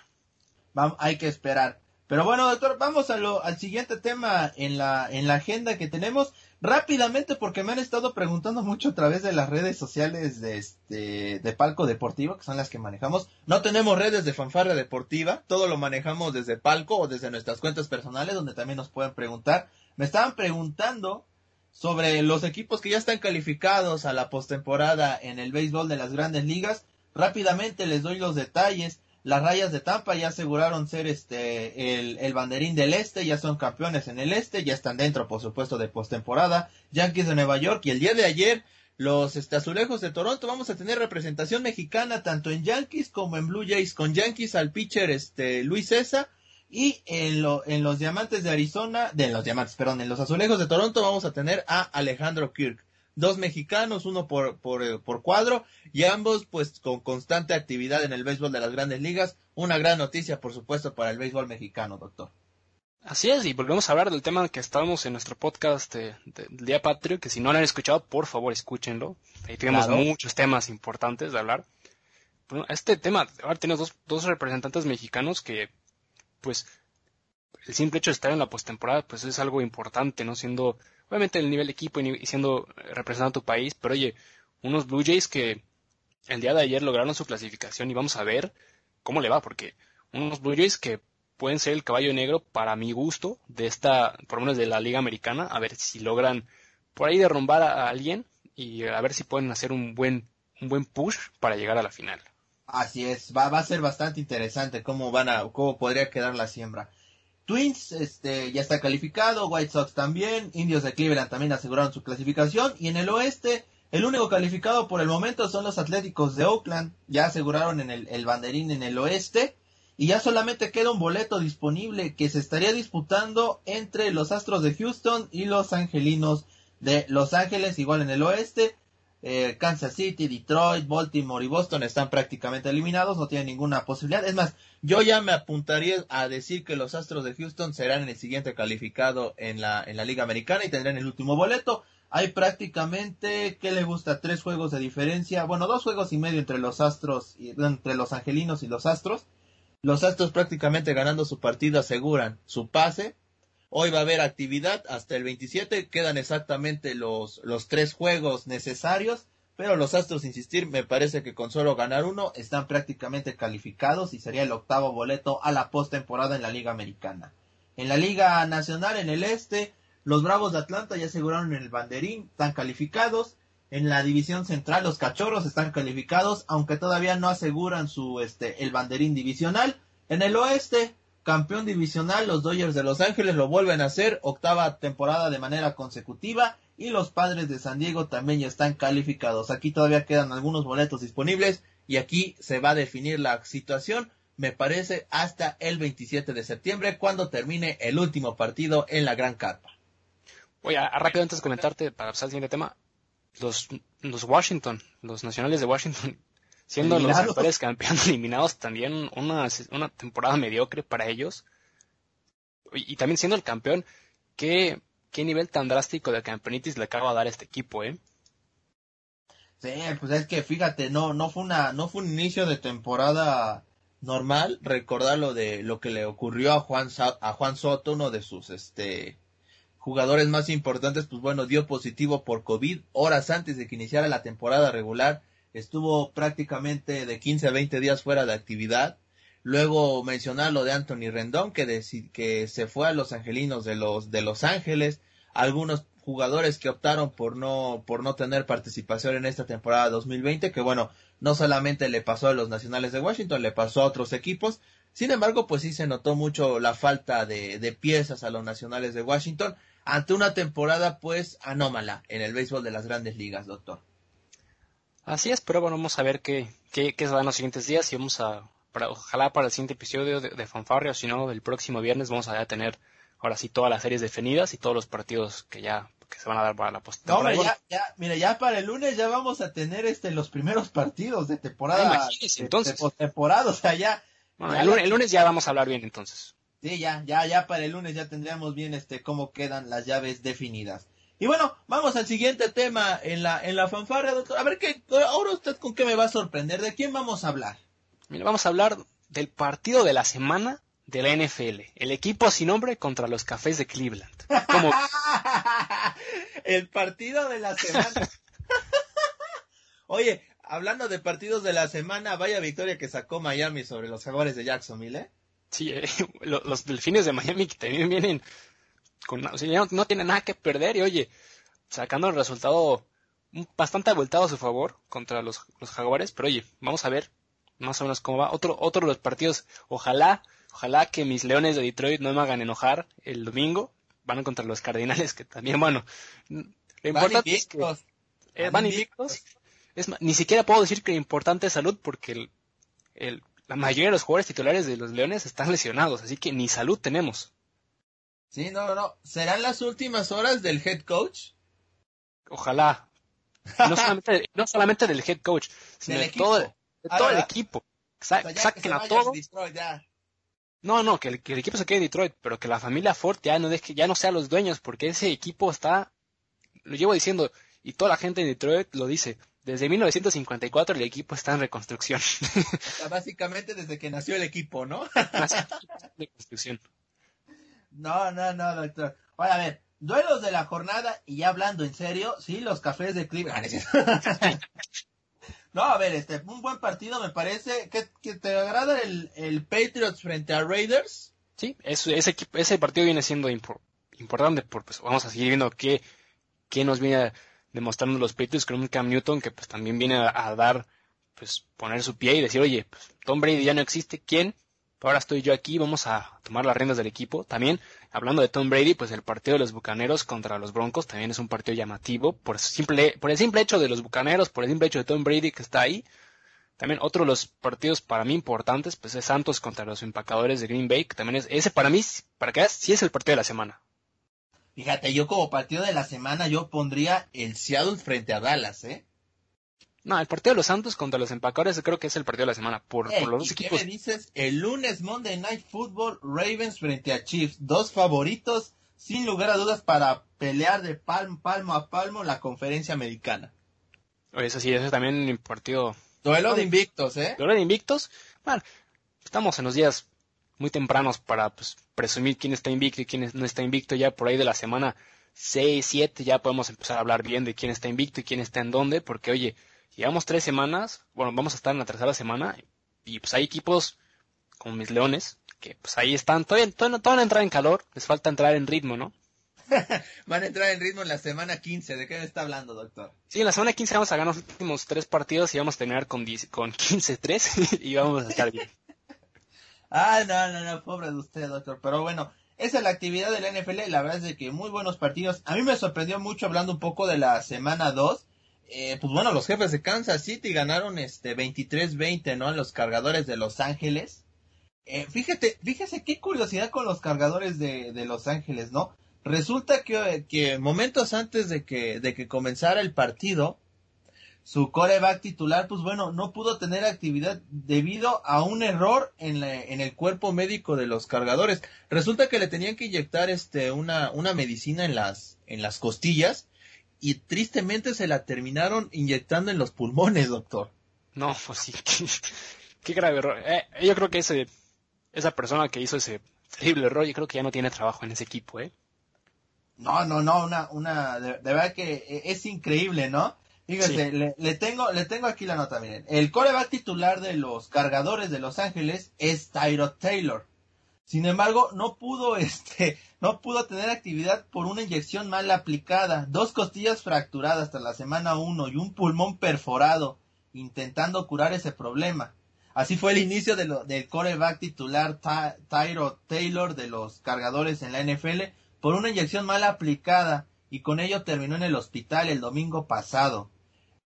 Vamos, hay que esperar. Pero bueno, doctor, vamos al siguiente tema en la, en la agenda que tenemos. Rápidamente, porque me han estado preguntando mucho a través de las redes sociales de este, de Palco Deportivo, que son las que manejamos. No tenemos redes de fanfarra deportiva, todo lo manejamos desde Palco o desde nuestras cuentas personales, donde también nos pueden preguntar. Me estaban preguntando sobre los equipos que ya están calificados a la postemporada en el béisbol de las grandes ligas. Rápidamente les doy los detalles. Las rayas de Tampa ya aseguraron ser este el, el, banderín del este, ya son campeones en el este, ya están dentro, por supuesto, de postemporada. Yankees de Nueva York y el día de ayer los este, azulejos de Toronto. Vamos a tener representación mexicana tanto en Yankees como en Blue Jays, con Yankees al pitcher este, Luis César. Y en, lo, en los diamantes de Arizona, de los diamantes, perdón, en los azulejos de Toronto vamos a tener a Alejandro Kirk. Dos mexicanos, uno por, por, eh, por cuadro, y ambos pues con constante actividad en el béisbol de las grandes ligas. Una gran noticia, por supuesto, para el béisbol mexicano, doctor. Así es, y volvemos a hablar del tema que estábamos en nuestro podcast del Día Patrio, que si no lo han escuchado, por favor escúchenlo. Ahí tenemos muchos temas importantes de hablar. este tema, ahora tenemos dos, dos representantes mexicanos que, pues, el simple hecho de estar en la postemporada, pues es algo importante, ¿no? Siendo, obviamente, el nivel de equipo y siendo representando a tu país, pero oye, unos Blue Jays que el día de ayer lograron su clasificación y vamos a ver cómo le va, porque unos Blue Jays que pueden ser el caballo negro para mi gusto de esta, por lo menos de la Liga Americana, a ver si logran por ahí derrumbar a alguien y a ver si pueden hacer un buen, un buen push para llegar a la final. Así es, va, va a ser bastante interesante cómo van a, cómo podría quedar la siembra. Twins este, ya está calificado, White Sox también, Indios de Cleveland también aseguraron su clasificación y en el oeste el único calificado por el momento son los Atléticos de Oakland, ya aseguraron en el, el banderín en el oeste y ya solamente queda un boleto disponible que se estaría disputando entre los Astros de Houston y los Angelinos de Los Ángeles, igual en el oeste. Eh, Kansas City, Detroit, Baltimore y Boston están prácticamente eliminados, no tienen ninguna posibilidad. Es más, yo ya me apuntaría a decir que los Astros de Houston serán el siguiente calificado en la, en la Liga Americana y tendrán el último boleto. Hay prácticamente, ¿qué le gusta? Tres juegos de diferencia, bueno, dos juegos y medio entre los Astros, y, entre los Angelinos y los Astros. Los Astros prácticamente ganando su partido aseguran su pase. Hoy va a haber actividad hasta el 27. Quedan exactamente los, los tres juegos necesarios. Pero los Astros, insistir, me parece que con solo ganar uno están prácticamente calificados y sería el octavo boleto a la postemporada en la Liga Americana. En la Liga Nacional, en el Este, los Bravos de Atlanta ya aseguraron el banderín, están calificados. En la división central los cachorros están calificados, aunque todavía no aseguran su este el banderín divisional. En el oeste, campeón divisional, los Dodgers de Los Ángeles lo vuelven a hacer, octava temporada de manera consecutiva, y los padres de San Diego también ya están calificados. Aquí todavía quedan algunos boletos disponibles y aquí se va a definir la situación, me parece, hasta el 27 de septiembre, cuando termine el último partido en la Gran Carpa. Voy a, rápido antes de comentarte, para pasar al siguiente tema, los, los Washington, los nacionales de Washington, siendo los actuales campeones eliminados también una, una temporada mediocre para ellos. Y, también siendo el campeón, ¿qué, qué nivel tan drástico de campeonitis le acaba de dar este equipo, ¿eh? Sí, pues es que fíjate, no, no fue una, no fue un inicio de temporada normal, recordar lo de lo que le ocurrió a Juan, a Juan Soto, uno de sus, este, jugadores más importantes, pues bueno, dio positivo por COVID horas antes de que iniciara la temporada regular. Estuvo prácticamente de 15 a 20 días fuera de actividad. Luego mencionar lo de Anthony Rendón, que, que se fue a los angelinos de los, de Los Ángeles. Algunos jugadores que optaron por no, por no tener participación en esta temporada 2020, que bueno, no solamente le pasó a los nacionales de Washington, le pasó a otros equipos. Sin embargo, pues sí se notó mucho la falta de, de piezas a los nacionales de Washington ante una temporada pues anómala en el béisbol de las grandes ligas, doctor. Así es, pero bueno, vamos a ver qué, qué, qué se da en los siguientes días y vamos a, ojalá para el siguiente episodio de, de Fanfarria o si no, el próximo viernes vamos a tener ahora sí todas las series definidas y todos los partidos que ya que se van a dar para la postemporada. No, ya, ya, mira, ya para el lunes ya vamos a tener este los primeros partidos de temporada. entonces. postemporada, o sea, ya. el lunes ya vamos a hablar bien entonces. Sí, ya, ya, ya para el lunes ya tendríamos bien este cómo quedan las llaves definidas. Y bueno, vamos al siguiente tema en la, en la fanfarria, doctor. A ver qué, ahora usted con qué me va a sorprender, ¿de quién vamos a hablar? Mira, vamos a hablar del partido de la semana de la NFL. El equipo sin nombre contra los cafés de Cleveland. el partido de la semana. Oye, hablando de partidos de la semana, vaya victoria que sacó Miami sobre los jaguares de Jacksonville, ¿eh? Sí, eh, los delfines de Miami que también vienen con, o sea, no, tienen nada que perder y oye, sacando el resultado bastante abultado a su favor contra los, los jaguares, pero oye, vamos a ver más o menos cómo va. Otro, otro de los partidos, ojalá, ojalá que mis leones de Detroit no me hagan enojar el domingo, van contra los cardinales que también, bueno, lo importante es que, Eh, van invictos. Es, ni siquiera puedo decir que importante es salud porque el, la mayoría de los jugadores titulares de los Leones están lesionados, así que ni salud tenemos. Sí, no, no, no. ¿Serán las últimas horas del head coach? Ojalá. No solamente, no solamente del head coach, sino de todo, de ah, todo el equipo. saquen a todo. No, no, que el, que el, equipo se quede en Detroit, pero que la familia Ford ya no deje, ya no sea los dueños, porque ese equipo está, lo llevo diciendo, y toda la gente de Detroit lo dice, desde 1954 el equipo está en reconstrucción. básicamente desde que nació el equipo, ¿no? reconstrucción. No, no, no, doctor. Oye, a ver, duelos de la jornada y ya hablando en serio, sí, los cafés de Cleveland. no, a ver, este, un buen partido me parece. ¿Que, te agrada el, el, Patriots frente a Raiders? Sí, ese, ese, ese partido viene siendo importante, porque pues, vamos a seguir viendo qué, qué nos viene demostrando los Patriots con un Cam Newton que pues también viene a, dar, pues poner su pie y decir, oye, pues, Tom Brady ya no existe, ¿quién? Ahora estoy yo aquí, vamos a tomar las riendas del equipo. También, hablando de Tom Brady, pues el partido de los Bucaneros contra los Broncos también es un partido llamativo por, simple, por el simple hecho de los Bucaneros, por el simple hecho de Tom Brady que está ahí. También otro de los partidos para mí importantes, pues es Santos contra los empacadores de Green Bay, que también es, ese para mí, para que sí es el partido de la semana. Fíjate, yo como partido de la semana yo pondría el Seattle frente a Dallas, ¿eh? No, el partido de los Santos contra los empacadores creo que es el partido de la semana por, los dos equipos. ¿Qué me dices? El lunes Monday Night Football Ravens frente a Chiefs, dos favoritos sin lugar a dudas para pelear de palmo, palmo a palmo la conferencia americana. Eso sí, eso es también un partido. Duelo de invictos, ¿eh? Duelo de invictos. Bueno, estamos en los días muy tempranos para pues, presumir quién está invicto y quién no está invicto. Ya por ahí de la semana 6, 7 ya podemos empezar a hablar bien de quién está invicto y quién está en dónde, porque oye, Llevamos tres semanas, bueno, vamos a estar en la tercera semana y pues hay equipos como mis leones que pues ahí están, todavía, todavía, no van a entrar en calor, les falta entrar en ritmo, ¿no? van a entrar en ritmo en la semana 15, ¿de qué me está hablando, doctor? Sí, en la semana 15 vamos a ganar los últimos tres partidos y vamos a terminar con, con 15-3 y vamos a estar bien. ah, no, no, no, pobre de usted, doctor, pero bueno, esa es la actividad de la NFL, la verdad es de que muy buenos partidos. A mí me sorprendió mucho hablando un poco de la semana 2 eh, pues bueno, los jefes de Kansas City ganaron este 23-20, ¿no? A los cargadores de Los Ángeles. Eh, fíjate, fíjese qué curiosidad con los cargadores de, Los Ángeles, ¿no? Resulta que, que, momentos antes de que, de que comenzara el partido, su coreback titular, pues bueno, no pudo tener actividad debido a un error en, en el cuerpo médico de los cargadores. Resulta que le tenían que inyectar este, una, una medicina en las, en las costillas y tristemente se la terminaron inyectando en los pulmones, doctor. No, pues sí, qué, grave error. Eh, yo creo que ese, esa persona que hizo ese terrible error, yo creo que ya no tiene trabajo en ese equipo, ¿eh? No, no, no, una, una, de, verdad que e, es increíble, ¿no? Fíjese, le, le, tengo, le tengo aquí la nota, miren. El coreback titular de los cargadores de Los Ángeles es Tyro Taylor. Sin embargo, no pudo, este, no pudo tener actividad por una inyección mal aplicada, dos costillas fracturadas hasta la semana 1 y un pulmón perforado, intentando curar ese problema. Así fue el inicio del coreback titular Tyro Taylor de los cargadores en la NFL por una inyección mal aplicada y con ello terminó en el hospital el domingo pasado.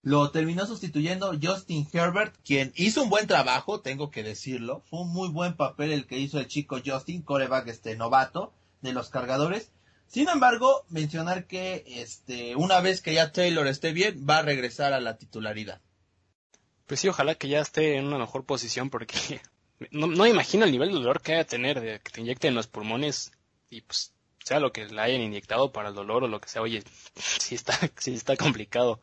Lo terminó sustituyendo Justin Herbert, quien hizo un buen trabajo, tengo que decirlo. Fue un muy buen papel el que hizo el chico Justin, coreback este novato de los cargadores. Sin embargo, mencionar que este, una vez que ya Taylor esté bien, va a regresar a la titularidad. Pues sí, ojalá que ya esté en una mejor posición porque no, no imagino el nivel de dolor que haya tener de que te inyecten los pulmones y pues sea lo que le hayan inyectado para el dolor o lo que sea, oye, sí está, sí está complicado.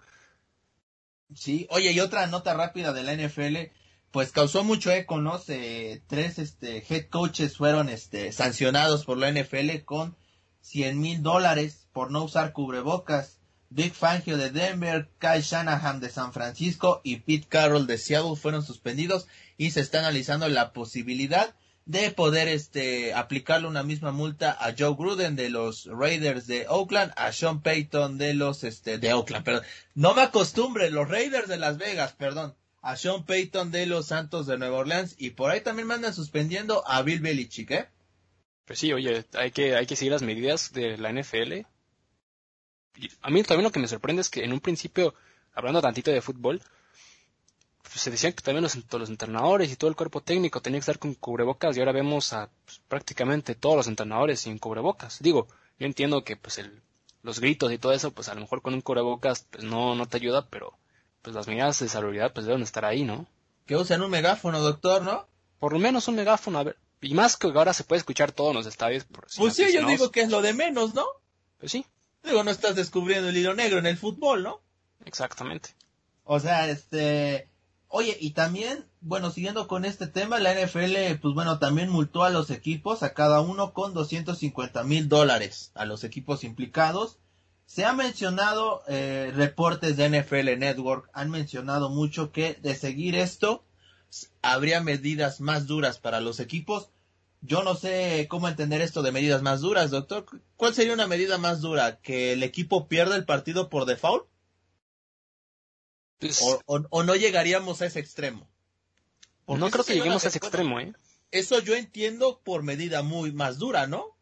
Sí, oye, y otra nota rápida de la NFL, pues causó mucho eco, ¿no? tres este, head coaches fueron este, sancionados por la NFL con 100 mil dólares por no usar cubrebocas. Big Fangio de Denver, Kyle Shanahan de San Francisco y Pete Carroll de Seattle fueron suspendidos y se está analizando la posibilidad de poder este aplicarle una misma multa a Joe Gruden de los Raiders de Oakland, a Sean Payton de los este de Oakland, perdón. No me acostumbre, los Raiders de Las Vegas, perdón. A Sean Payton de los Santos de Nueva Orleans y por ahí también mandan suspendiendo a Bill Belichick, ¿eh? Pues sí, oye, hay que hay que seguir las medidas de la NFL. a mí también lo que me sorprende es que en un principio hablando tantito de fútbol, pues, se decían que también los, los, entrenadores y todo el cuerpo técnico tenía que estar con cubrebocas y ahora vemos a pues, prácticamente todos los entrenadores sin cubrebocas. Digo, yo entiendo que pues el, los gritos y todo eso, pues a lo mejor con un cubrebocas pues no, no te ayuda, pero pues las medidas de salubridad pues deben estar ahí, ¿no? Que usen un megáfono, doctor, ¿no? Por lo menos un megáfono, a ver, y más que ahora se puede escuchar todo en los estadios. Por pues sí, yo digo que es lo de menos, ¿no? Pues sí. Digo, no estás descubriendo el hilo negro en el fútbol, ¿no? Exactamente. O sea, este... Oye, y también, bueno, siguiendo con este tema, la NFL, pues bueno, también multó a los equipos, a cada uno con 250 mil dólares, a los equipos implicados. Se ha mencionado eh, reportes de NFL Network, han mencionado mucho que de seguir esto, habría medidas más duras para los equipos. Yo no sé cómo entender esto de medidas más duras, doctor. ¿Cuál sería una medida más dura? ¿Que el equipo pierda el partido por default? Pues o, no llegaríamos a ese extremo? no creo que lleguemos a ese extremo, ¿eh? Eso yo entiendo por medida muy más dura, ¿no?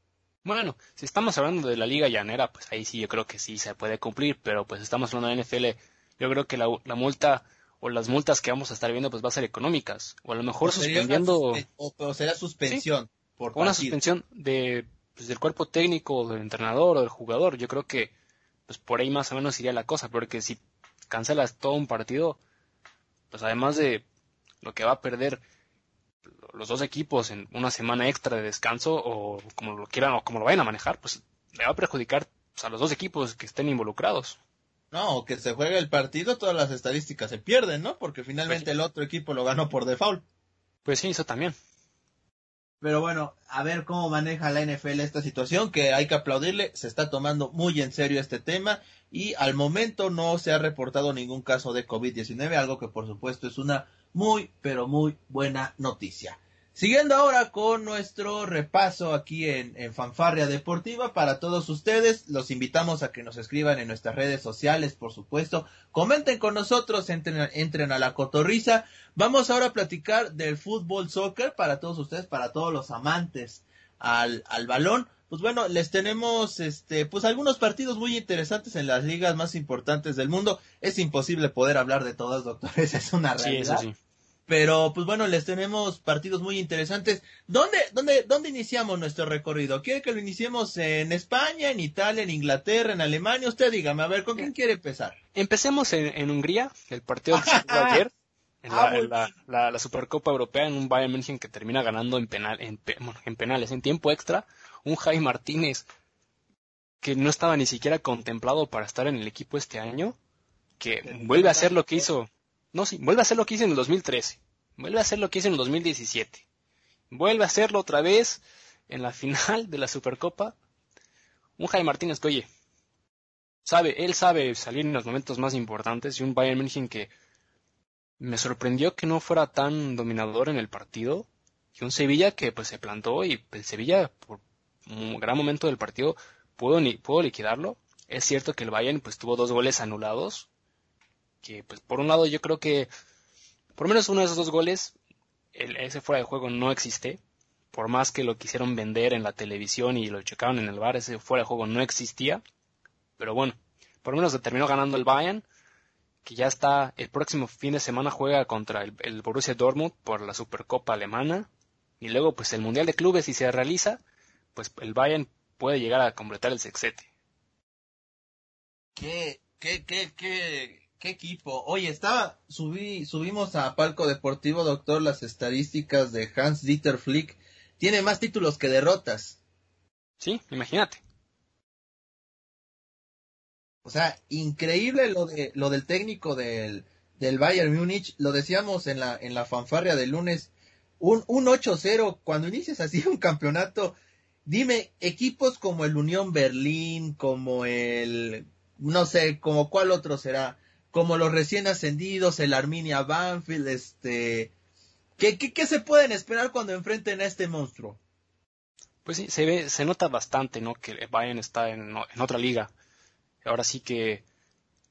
Bueno, si estamos hablando de la liga llanera, pues ahí sí yo creo que sí se puede cumplir, pero pues estamos hablando de NFL, yo creo que la, la multa o las multas que vamos a estar viendo pues va a ser económicas o a lo mejor suspendiendo o, será suspensión por una suspensión de pues, del cuerpo técnico del entrenador o del jugador yo creo que pues por ahí más o menos iría la cosa porque si cancelas todo un partido pues además de lo que va a perder los dos equipos en una semana extra de descanso o como lo quieran o como lo vayan a manejar pues le va a perjudicar pues, a los dos equipos que estén involucrados no, que se juegue el partido, todas las estadísticas se pierden, ¿no? Porque finalmente pues el otro equipo lo ganó por default. Pues sí, eso también. Pero bueno, a ver cómo maneja la NFL esta situación, que hay que aplaudirle, se está tomando muy en serio este tema y al momento no se ha reportado ningún caso de COVID-19, algo que por supuesto es una muy, pero muy buena noticia. Siguiendo ahora con nuestro repaso aquí en, Fanfarria Deportiva para todos ustedes, los invitamos a que nos escriban en nuestras redes sociales, por supuesto, comenten con nosotros, entren, entren a la cotorriza. Vamos ahora a platicar del fútbol soccer para todos ustedes, para todos los amantes al, al balón. Pues bueno, les tenemos este, pues algunos partidos muy interesantes en las ligas más importantes del mundo. Es imposible poder hablar de todos, doctores, es una realidad. Sí, pero, pues bueno, les tenemos partidos muy interesantes. ¿Dónde, dónde, dónde iniciamos nuestro recorrido? ¿Quiere que lo iniciemos en España, en Italia, en Inglaterra, en Alemania? Usted dígame, a ver, ¿con quién quiere empezar? Empecemos en, Hungría, el partido de ayer. En, la, la, Supercopa Europea en un Bayern München que termina ganando en, penal, en, en penales, en tiempo extra, un Jaime Martínez que no estaba ni siquiera contemplado para estar en el equipo este año, que vuelve a hacer lo que hizo no, sí, vuelve a hacer lo que hizo en el 2013. Vuelve a hacer lo que hizo en el 2017. Vuelve a hacerlo otra vez en la final de la Supercopa. Un Jaime Martínez que, oye, sabe, él sabe salir en los momentos más importantes y un Bayern München que me sorprendió que no fuera tan dominador en el partido y un Sevilla que pues se plantó y el Sevilla por gran momento del partido. Pudo, pudo liquidarlo. Es cierto que el Bayern pues tuvo dos goles anulados, que pues por un lado yo creo que por lo menos uno de esos dos goles, ese fuera de juego no existe, por más que lo quisieron vender en la televisión y lo checaron en el bar, ese fuera de juego no existía, pero bueno, por lo menos se terminó ganando el Bayern, que ya está, el próximo fin de semana juega contra el, el Borussia Dortmund por la Supercopa Alemana, y luego pues el Mundial de Clubes si se realiza, pues el Bayern puede llegar a completar el sexete. ¿Qué, qué, qué, qué, qué equipo. Oye, estaba, subí, subimos a Palco Deportivo, doctor, las estadísticas de Hans Dieter Flick. Tiene más títulos que derrotas. Sí, imagínate. O sea, increíble lo de, lo del técnico del, del Bayern Múnich. Lo decíamos en la, en la fanfarria del lunes. Un, un 8-0, cuando inicias así un campeonato, dime, equipos como el Unión Berlín, como el, no sé, como cuál otro será, como los recién ascendidos, el Arminia Banfield, este... ¿Qué, qué, se pueden esperar cuando enfrenten a este monstruo? Pues sí, se ve, se nota bastante, ¿no? Que el Bayern está en, otra liga. Ahora sí que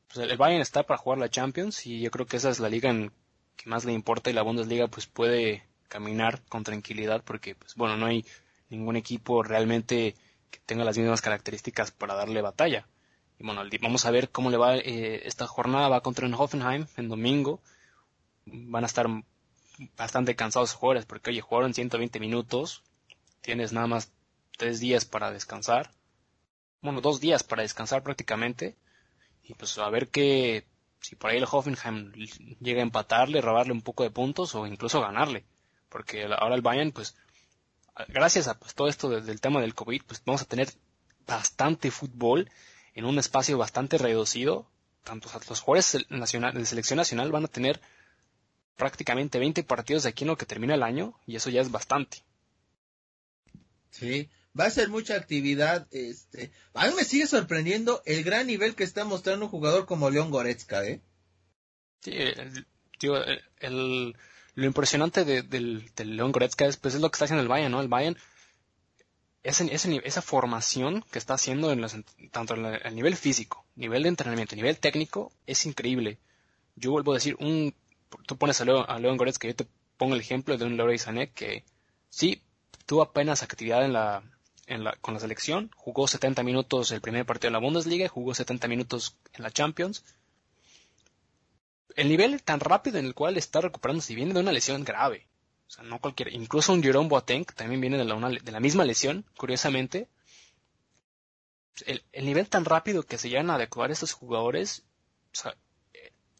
pues el Bayern está para jugar la Champions y yo creo que esa es la liga en que más le importa y la Bundesliga pues puede caminar con tranquilidad porque pues bueno, no hay ningún equipo realmente que tenga las mismas características para darle batalla. Y bueno, vamos a ver cómo le va eh, esta jornada. Va contra el Hoffenheim en domingo. Van a estar bastante cansados los jugadores porque, oye, jugaron 120 minutos. Tienes nada más tres días para descansar. Bueno, dos días para descansar prácticamente. Y pues a ver qué, si por ahí el Hoffenheim llega a empatarle, robarle un poco de puntos o incluso ganarle. Porque ahora el Bayern, pues, gracias a pues, todo esto del tema del COVID, pues vamos a tener bastante fútbol en un espacio bastante reducido. Tanto los jugadores de selección nacional van a tener prácticamente 20 partidos de aquí en lo que termina el año y eso ya es bastante. Sí, va a ser mucha actividad. Este, a mí me sigue sorprendiendo el gran nivel que está mostrando un jugador como León Goretzka, ¿eh? Sí, el, lo impresionante del, León Goretzka es, pues, es lo que está haciendo el Bayern, ¿no? El Bayern, ese, esa formación que está haciendo en tanto en el nivel físico, nivel de entrenamiento, nivel técnico, es increíble. Yo vuelvo a decir, un, tú pones a León, a León Goretzka, yo te pongo el ejemplo de un Leroy Sané que sí tuvo apenas actividad en la, con la selección, jugó 70 minutos el primer partido en la Bundesliga, jugó 70 minutos en la Champions. El nivel tan rápido en el cual está recuperando si viene de una lesión grave. O sea, no cualquiera. Incluso un Jerome Boateng también viene de la, de la misma lesión, curiosamente. El, nivel tan rápido que se llegan a adecuar estos jugadores, o sea,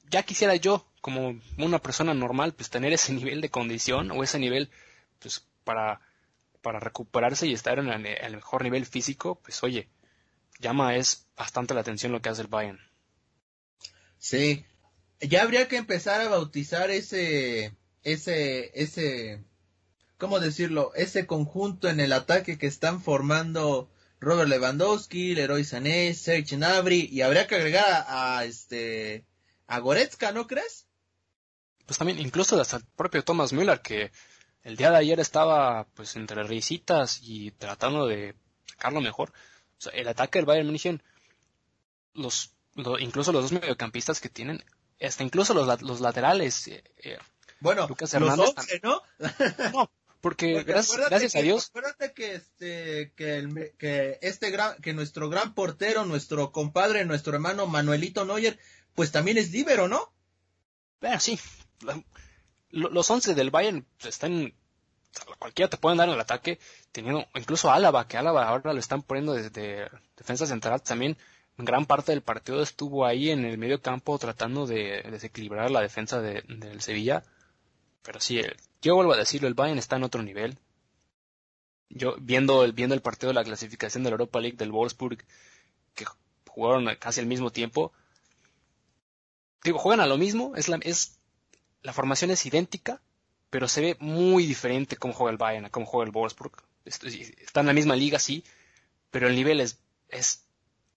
ya quisiera yo, como una persona normal, pues tener ese nivel de condición o ese nivel, pues para para recuperarse y estar en el, mejor nivel físico, pues oye, llama es bastante la atención lo que hace el Bayern. Sí, ya habría que empezar a bautizar ese, ese, ese, ¿cómo decirlo? Ese conjunto en el ataque que están formando Robert Lewandowski, Leroy Sané, Serge Gnabry y habría que agregar a, este, a Goretzka, ¿no crees? Pues también, incluso hasta el propio Thomas Müller que el día de ayer estaba pues entre risitas y tratando de sacarlo mejor. O sea, el ataque del Bayern München, los, incluso los dos mediocampistas que tienen, hasta incluso los, los laterales. Eh, eh, bueno, Lucas Hernández, los ¿no? no, porque, gracias, a Dios. Acuérdate que este, que, el, que este gran, que nuestro gran portero, nuestro compadre, nuestro hermano Manuelito Neuer, pues también es líbero, ¿no? Bueno, sí los 11 del Bayern están cualquiera te pueden dar el ataque teniendo incluso Álava que Álava ahora lo están poniendo desde defensa central también gran parte del partido estuvo ahí en el medio campo tratando de desequilibrar la defensa de, del Sevilla pero sí yo vuelvo a decirlo el Bayern está en otro nivel yo viendo el viendo el partido de la clasificación de la Europa League del Wolfsburg que jugaron casi al mismo tiempo digo juegan a lo mismo es la es la formación es idéntica, pero se ve muy diferente cómo juega el Bayern, cómo juega el Wolfsburg. Está en la misma liga, sí, pero el nivel es, es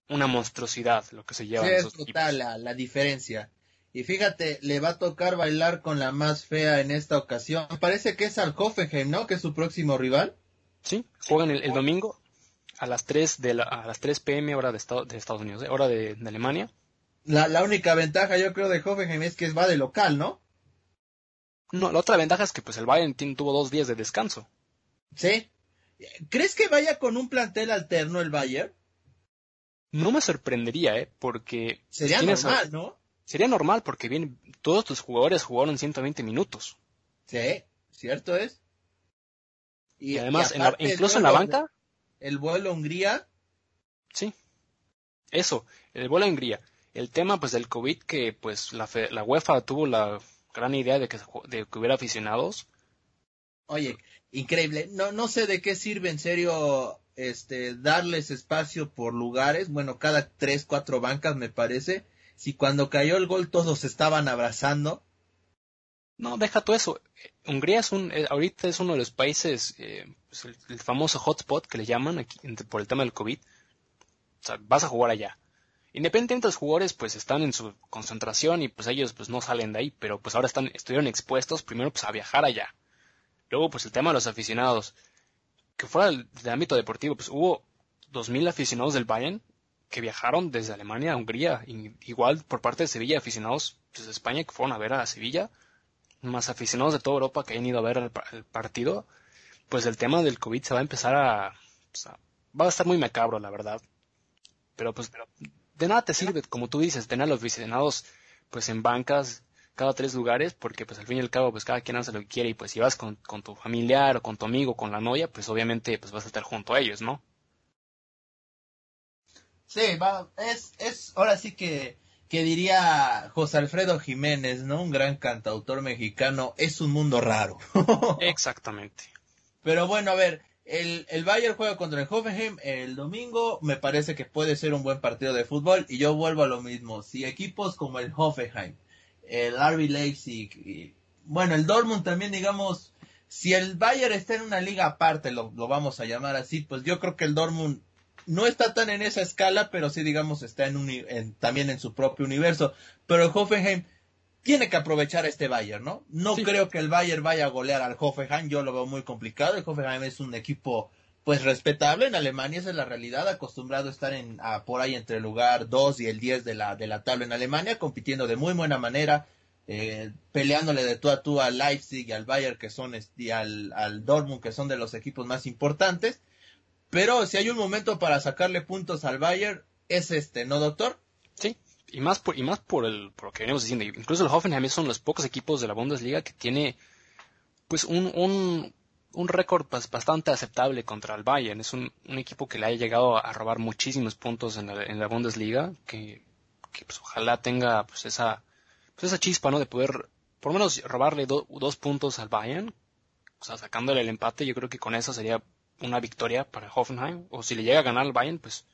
una monstruosidad lo que se lleva. Sí, es total la, la, diferencia. Y fíjate, le va a tocar bailar con la más fea en esta ocasión. Parece que es al Hoffenheim, ¿no? Que es su próximo rival. Sí, juegan el, domingo a las 3 de a las 3 pm hora de, de Estados Unidos, ¿eh? hora de, de Alemania. La, la única ventaja yo creo de Hoffenheim es que va de local, ¿no? No, la otra ventaja es que pues el Bayern tuvo dos días de descanso. Sí. ¿Crees que vaya con un plantel alterno el Bayern? No me sorprendería, ¿eh? Porque... Sería normal, ¿no? Sería normal porque bien, todos tus jugadores jugaron 120 minutos. Sí, cierto es. Y, además, incluso en la banca... El vuelo a Hungría. Sí. Eso, el vuelo a Hungría. El tema pues del COVID que pues la, la UEFA tuvo la gran idea de que, de que hubiera aficionados. Oye, increíble. No, no sé de qué sirve en serio este darles espacio por lugares, bueno, cada tres, cuatro bancas me parece. Si cuando cayó el gol todos estaban abrazando. No, deja todo eso. Hungría es un, eh, ahorita es uno de los países, eh, pues, el, famoso hotspot que le llaman aquí, por el tema del COVID. O sea, vas a jugar allá. Independientemente los jugadores pues están en su concentración y pues ellos pues no salen de ahí, pero pues ahora están, estuvieron expuestos primero pues a viajar allá. Luego pues el tema de los aficionados, que fuera del, ámbito deportivo, pues hubo dos mil aficionados del Bayern que viajaron desde Alemania a Hungría, igual por parte de Sevilla aficionados pues, de España que fueron a ver a Sevilla, más aficionados de toda Europa que hayan ido a ver el, partido, pues el tema del COVID se va a empezar a, pues, a, va a estar muy macabro la verdad. Pero pues pero de nada te sirve, como tú dices, tener a los vicenados pues en bancas cada tres lugares, porque pues al fin y al cabo pues cada quien hace lo que quiere y pues si vas con, con tu familiar o con tu amigo, con la novia, pues obviamente pues vas a estar junto a ellos, ¿no? Sí, va, es, es, ahora sí que, que diría José Alfredo Jiménez, ¿no? Un gran cantautor mexicano, es un mundo raro. Exactamente. Pero bueno, a ver, el, el Bayern juega contra el Hoffenheim el domingo, me parece que puede ser un buen partido de fútbol y yo vuelvo a lo mismo, si equipos como el Hoffenheim, el RB Leipzig, y, bueno, el Dortmund también digamos, si el Bayern está en una liga aparte, lo, lo vamos a llamar así, pues yo creo que el Dortmund no está tan en esa escala, pero sí, digamos, está en, un, también en su propio universo. Pero el Hoffenheim tiene que aprovechar este Bayern, ¿no? No creo que el Bayern vaya a golear al Hoffenheim, yo lo veo muy complicado. El Hoffenheim es un equipo, pues, respetable en Alemania, esa es la realidad, acostumbrado a estar en, por ahí entre el lugar 2 y el 10 de la, de la tabla en Alemania, compitiendo de muy buena manera. Eh, peleándole de tú a tú al Leipzig y al Bayern que son y al, al Dortmund que son de los equipos más importantes pero si hay un momento para sacarle puntos al Bayern, es este, ¿no, doctor? Sí, y más por, y más por, el, por lo que venimos diciendo. Incluso el Hoffenheim son los pocos equipos de la Bundesliga que tiene pues un, un, un récord pues, bastante aceptable contra el Bayern. Es un, un, equipo que le ha llegado a robar muchísimos puntos en la, en la Bundesliga, que, que pues, ojalá tenga pues esa, pues, esa chispa, ¿no? De poder por lo menos robarle dos puntos al Bayern, o sea, sacándole el empate, yo creo que con eso sería una victoria para Hoffenheim, o si le llega a ganar al Bayern, pues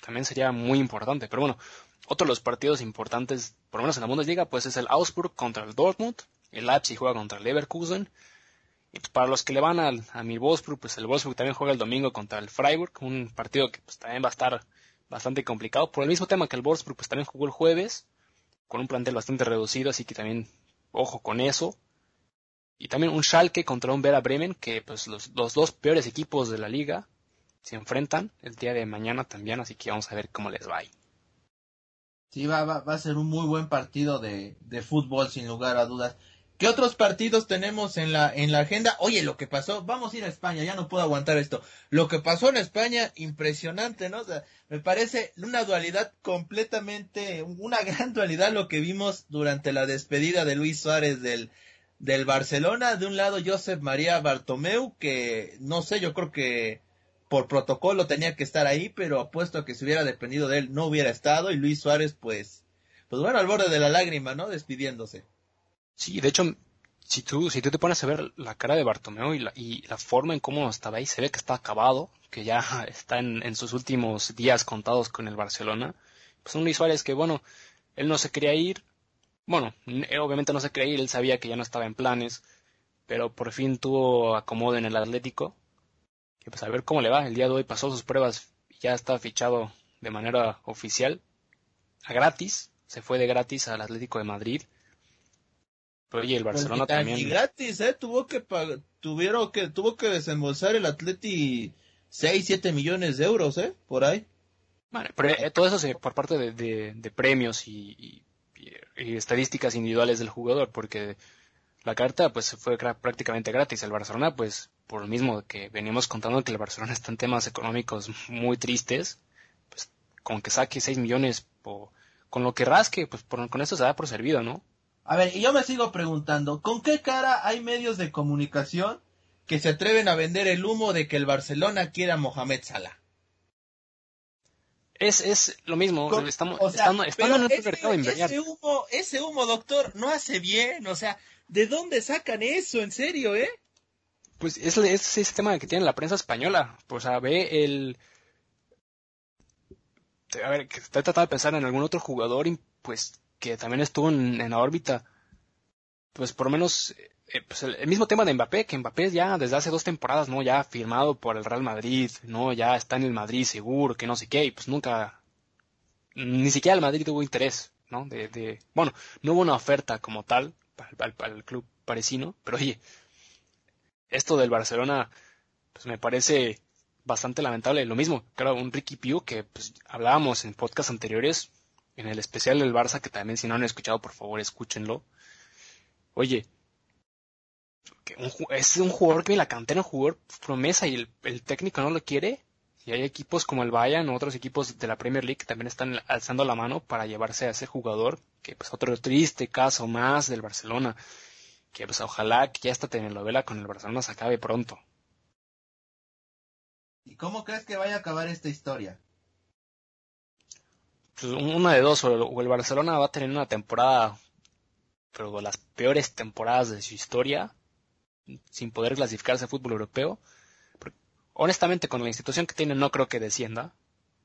también sería muy importante. Pero bueno, otro de los partidos importantes, por lo menos en la Bundesliga, pues es el Augsburg contra el Dortmund, el Leipzig juega contra el Leverkusen, para los que le van al, a mi Wolfsburg, pues el Wolfsburg también juega el domingo contra el Freiburg, un partido que pues también va a estar bastante complicado, por el mismo tema que el Wolfsburg, pues también jugó el jueves, con un plantel bastante reducido, así que también ojo con eso. Y también un Schalke contra un Vera Bremen, que pues los, los, dos peores equipos de la liga se enfrentan el día de mañana también, así que vamos a ver cómo les va ahí. Sí, va, va, va a ser un muy buen partido de, de, fútbol, sin lugar a dudas. ¿Qué otros partidos tenemos en la, en la agenda? Oye, lo que pasó, vamos a ir a España, ya no puedo aguantar esto. Lo que pasó en España, impresionante, ¿no? Me parece una dualidad completamente, una gran dualidad lo que vimos durante la despedida de Luis Suárez del, del Barcelona, de un lado Josep María Bartomeu, que no sé, yo creo que por protocolo tenía que estar ahí, pero apuesto a que si hubiera dependido de él no hubiera estado y Luis Suárez pues, pues bueno, al borde de la lágrima, ¿no? Despidiéndose. Sí, de hecho, si tú, si tú te pones a ver la cara de Bartomeu y la, y la forma en cómo estaba ahí, se ve que está acabado, que ya está en, sus últimos días contados con el Barcelona. Pues un Luis Suárez que, bueno, él no se quería ir, bueno, obviamente no se creía, él sabía que ya no estaba en planes, pero por fin tuvo acomodo en el Atlético. Y pues a ver cómo le va. El día de hoy pasó sus pruebas y ya está fichado de manera oficial, a gratis, se fue de gratis al Atlético de Madrid. Pero oye, el Barcelona también. Y gratis, eh, tuvo que tuvieron que, tuvo que desembolsar el Atleti 6, 7 millones de euros, eh, por ahí. Bueno, pero eh, todo eso se, por parte de, de, premios y y estadísticas individuales del jugador, porque la carta pues fue prácticamente gratis. El Barcelona, pues por lo mismo que veníamos contando que el Barcelona está en temas económicos muy tristes, pues con que saque 6 millones o con lo que rasque, pues con eso se da por servido, ¿no? A ver, y yo me sigo preguntando, ¿con qué cara hay medios de comunicación que se atreven a vender el humo de que el Barcelona quiera a Mohamed Salah? Es, es lo mismo, estamos, estando, en un mercado ese humo, ese humo, doctor, no hace bien, o sea, ¿de dónde sacan eso, en serio, eh? Pues es, es ese tema que tiene la prensa española, pues a ver, el... A ver, que estoy tratando de pensar en algún otro jugador, pues, que también estuvo en, en la órbita, pues por lo menos eh, pues el, mismo tema de Mbappé, que Mbappé ya desde hace dos temporadas, ¿no? Ya firmado por el Real Madrid, ¿no? Ya está en el Madrid seguro, que no sé qué, y pues nunca, ni siquiera el Madrid tuvo interés, ¿no? De, de bueno, no hubo una oferta como tal para, el club parisino, pero oye, esto del Barcelona, pues me parece bastante lamentable. Lo mismo, claro, un Ricky Pugh que pues hablábamos en podcasts anteriores, en el especial del Barça, que también si no han escuchado, por favor, escúchenlo. Oye, es un jugador que la cantera, un jugador promesa y el, técnico no lo quiere. Y hay equipos como el Bayern o otros equipos de la Premier League que también están alzando la mano para llevarse a ese jugador, que pues otro triste caso más del Barcelona, que pues ojalá que ya esta telenovela con el Barcelona se acabe pronto. ¿Y cómo crees que vaya a acabar esta historia? Pues una de dos, o el Barcelona va a tener una temporada, pero de las peores temporadas de su historia, sin poder clasificarse a fútbol europeo, honestamente con la institución que tiene no creo que descienda.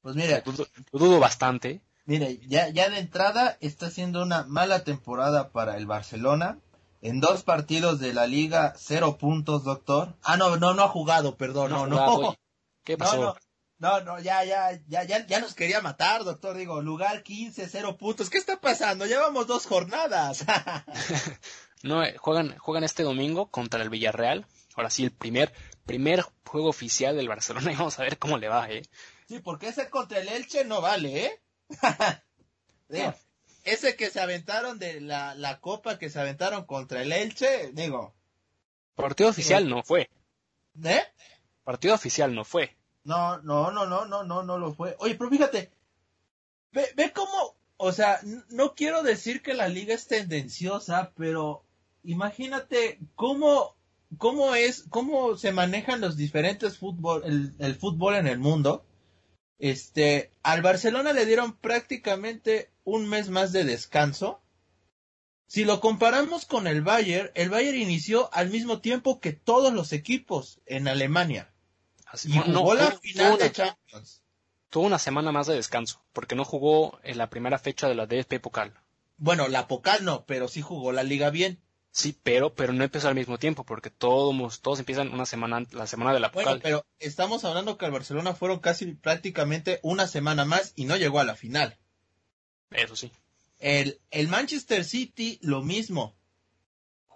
Pues mira, dudo, bastante. Mire, ya, ya de entrada está siendo una mala temporada para el Barcelona. En dos partidos de la liga, cero puntos, doctor. Ah, no, no, no ha jugado, perdón, no, no. ¿Qué pasó? No, no, ya, ya, ya, ya, ya nos quería matar, doctor. Digo, lugar 15, cero puntos. ¿Qué está pasando? Llevamos dos jornadas. no, eh, juegan, juegan este domingo contra el Villarreal. Ahora sí, el primer primer juego oficial del Barcelona y vamos a ver cómo le va, ¿eh? Sí, porque ese contra el Elche no vale, ¿eh? Ese que se aventaron de la, la copa que se aventaron contra el Elche, digo. Partido oficial no fue. ¿Eh? Partido oficial no fue. No, no, no, no, no, no, no lo fue. Oye, pero fíjate, ve, ve cómo, o sea, no quiero decir que la liga es tendenciosa, pero imagínate cómo cómo es, cómo se manejan los diferentes fútbol, el, fútbol en el mundo. Este, al Barcelona le dieron prácticamente un mes más de descanso. Si lo comparamos con el Bayern, el Bayern inició al mismo tiempo que todos los equipos en Alemania. Y jugó la final de Champions. Tuvo una semana más de descanso, porque no jugó en la primera fecha de la DFP Pokal. Bueno, la Pokal no, pero sí jugó la liga bien. Sí, pero, pero no empezó al mismo tiempo, porque todos, todos empiezan una semana, la semana de la Bueno, pero estamos hablando que al Barcelona fueron casi prácticamente una semana más y no llegó a la final. Eso sí. El, el Manchester City, lo mismo.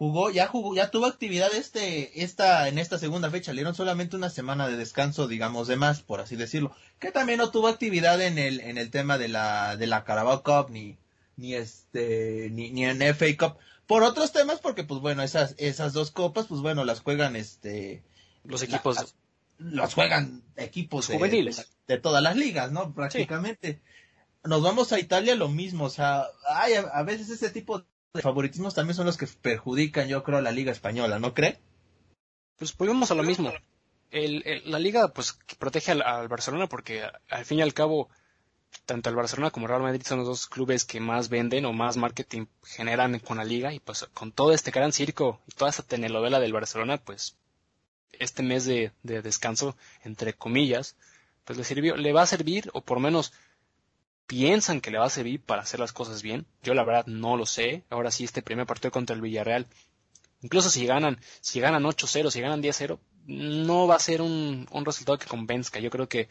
Jugó, ya jugó, ya tuvo actividad este, esta, en esta segunda fecha. Le dieron solamente una semana de descanso, digamos, de más, por así decirlo. Que también no tuvo actividad en el, en el tema de la, de la Carabao Cup, ni, ni este, ni, ni en FA Cup por otros temas, porque pues bueno, esas, esas dos copas, pues bueno, las juegan este los equipos los juegan equipos juveniles de, todas las ligas, ¿no? Prácticamente. Nos vamos a Italia lo mismo, o sea, hay a, veces ese tipo de favoritismos también son los que perjudican, yo creo, a la liga española, ¿no cree? Pues volvemos a lo mismo. La liga pues protege al, Barcelona porque al fin y al cabo tanto el Barcelona como Real Madrid son los dos clubes que más venden o más marketing generan con la liga y pues con todo este gran circo y toda esta telenovela del Barcelona pues este mes de, descanso entre comillas pues le sirvió le va a servir o por menos piensan que le va a servir para hacer las cosas bien. Yo la verdad no lo sé. Ahora sí este primer partido contra el Villarreal incluso si ganan si ganan 8-0 si ganan 10-0 no va a ser un, un resultado que convenzca. Yo creo que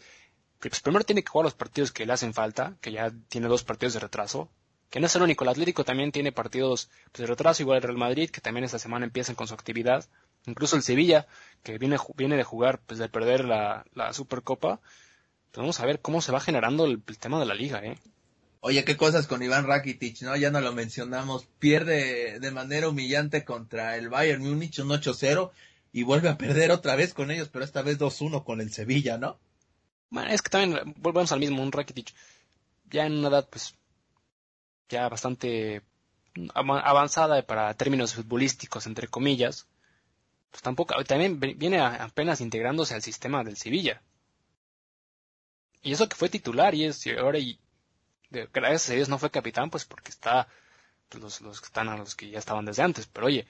pues primero tiene que jugar los partidos que le hacen falta, que ya tiene dos partidos de retraso, que no es el único, el Atlético también tiene partidos pues, de retraso, igual el Real Madrid, que también esta semana empiezan con su actividad, incluso el Sevilla, que viene, viene de jugar, pues de perder la, la Supercopa, vamos a ver cómo se va generando el, tema de la liga, ¿eh? Oye, qué cosas con Iván Rakitic, ¿no? Ya no lo mencionamos. Pierde de manera humillante contra el Bayern Múnich un 8-0 y vuelve a perder otra vez con ellos, pero esta vez 2-1 con el Sevilla, ¿no? Bueno, es que también volvemos al mismo, un Rakitic ya en una edad pues ya bastante avanzada para términos futbolísticos, entre comillas, pues tampoco, también viene apenas integrándose al sistema del Sevilla. Y eso que fue titular y es ahora y gracias a Dios no fue capitán, pues porque está pues, los, los que están a los que ya estaban desde antes, pero oye,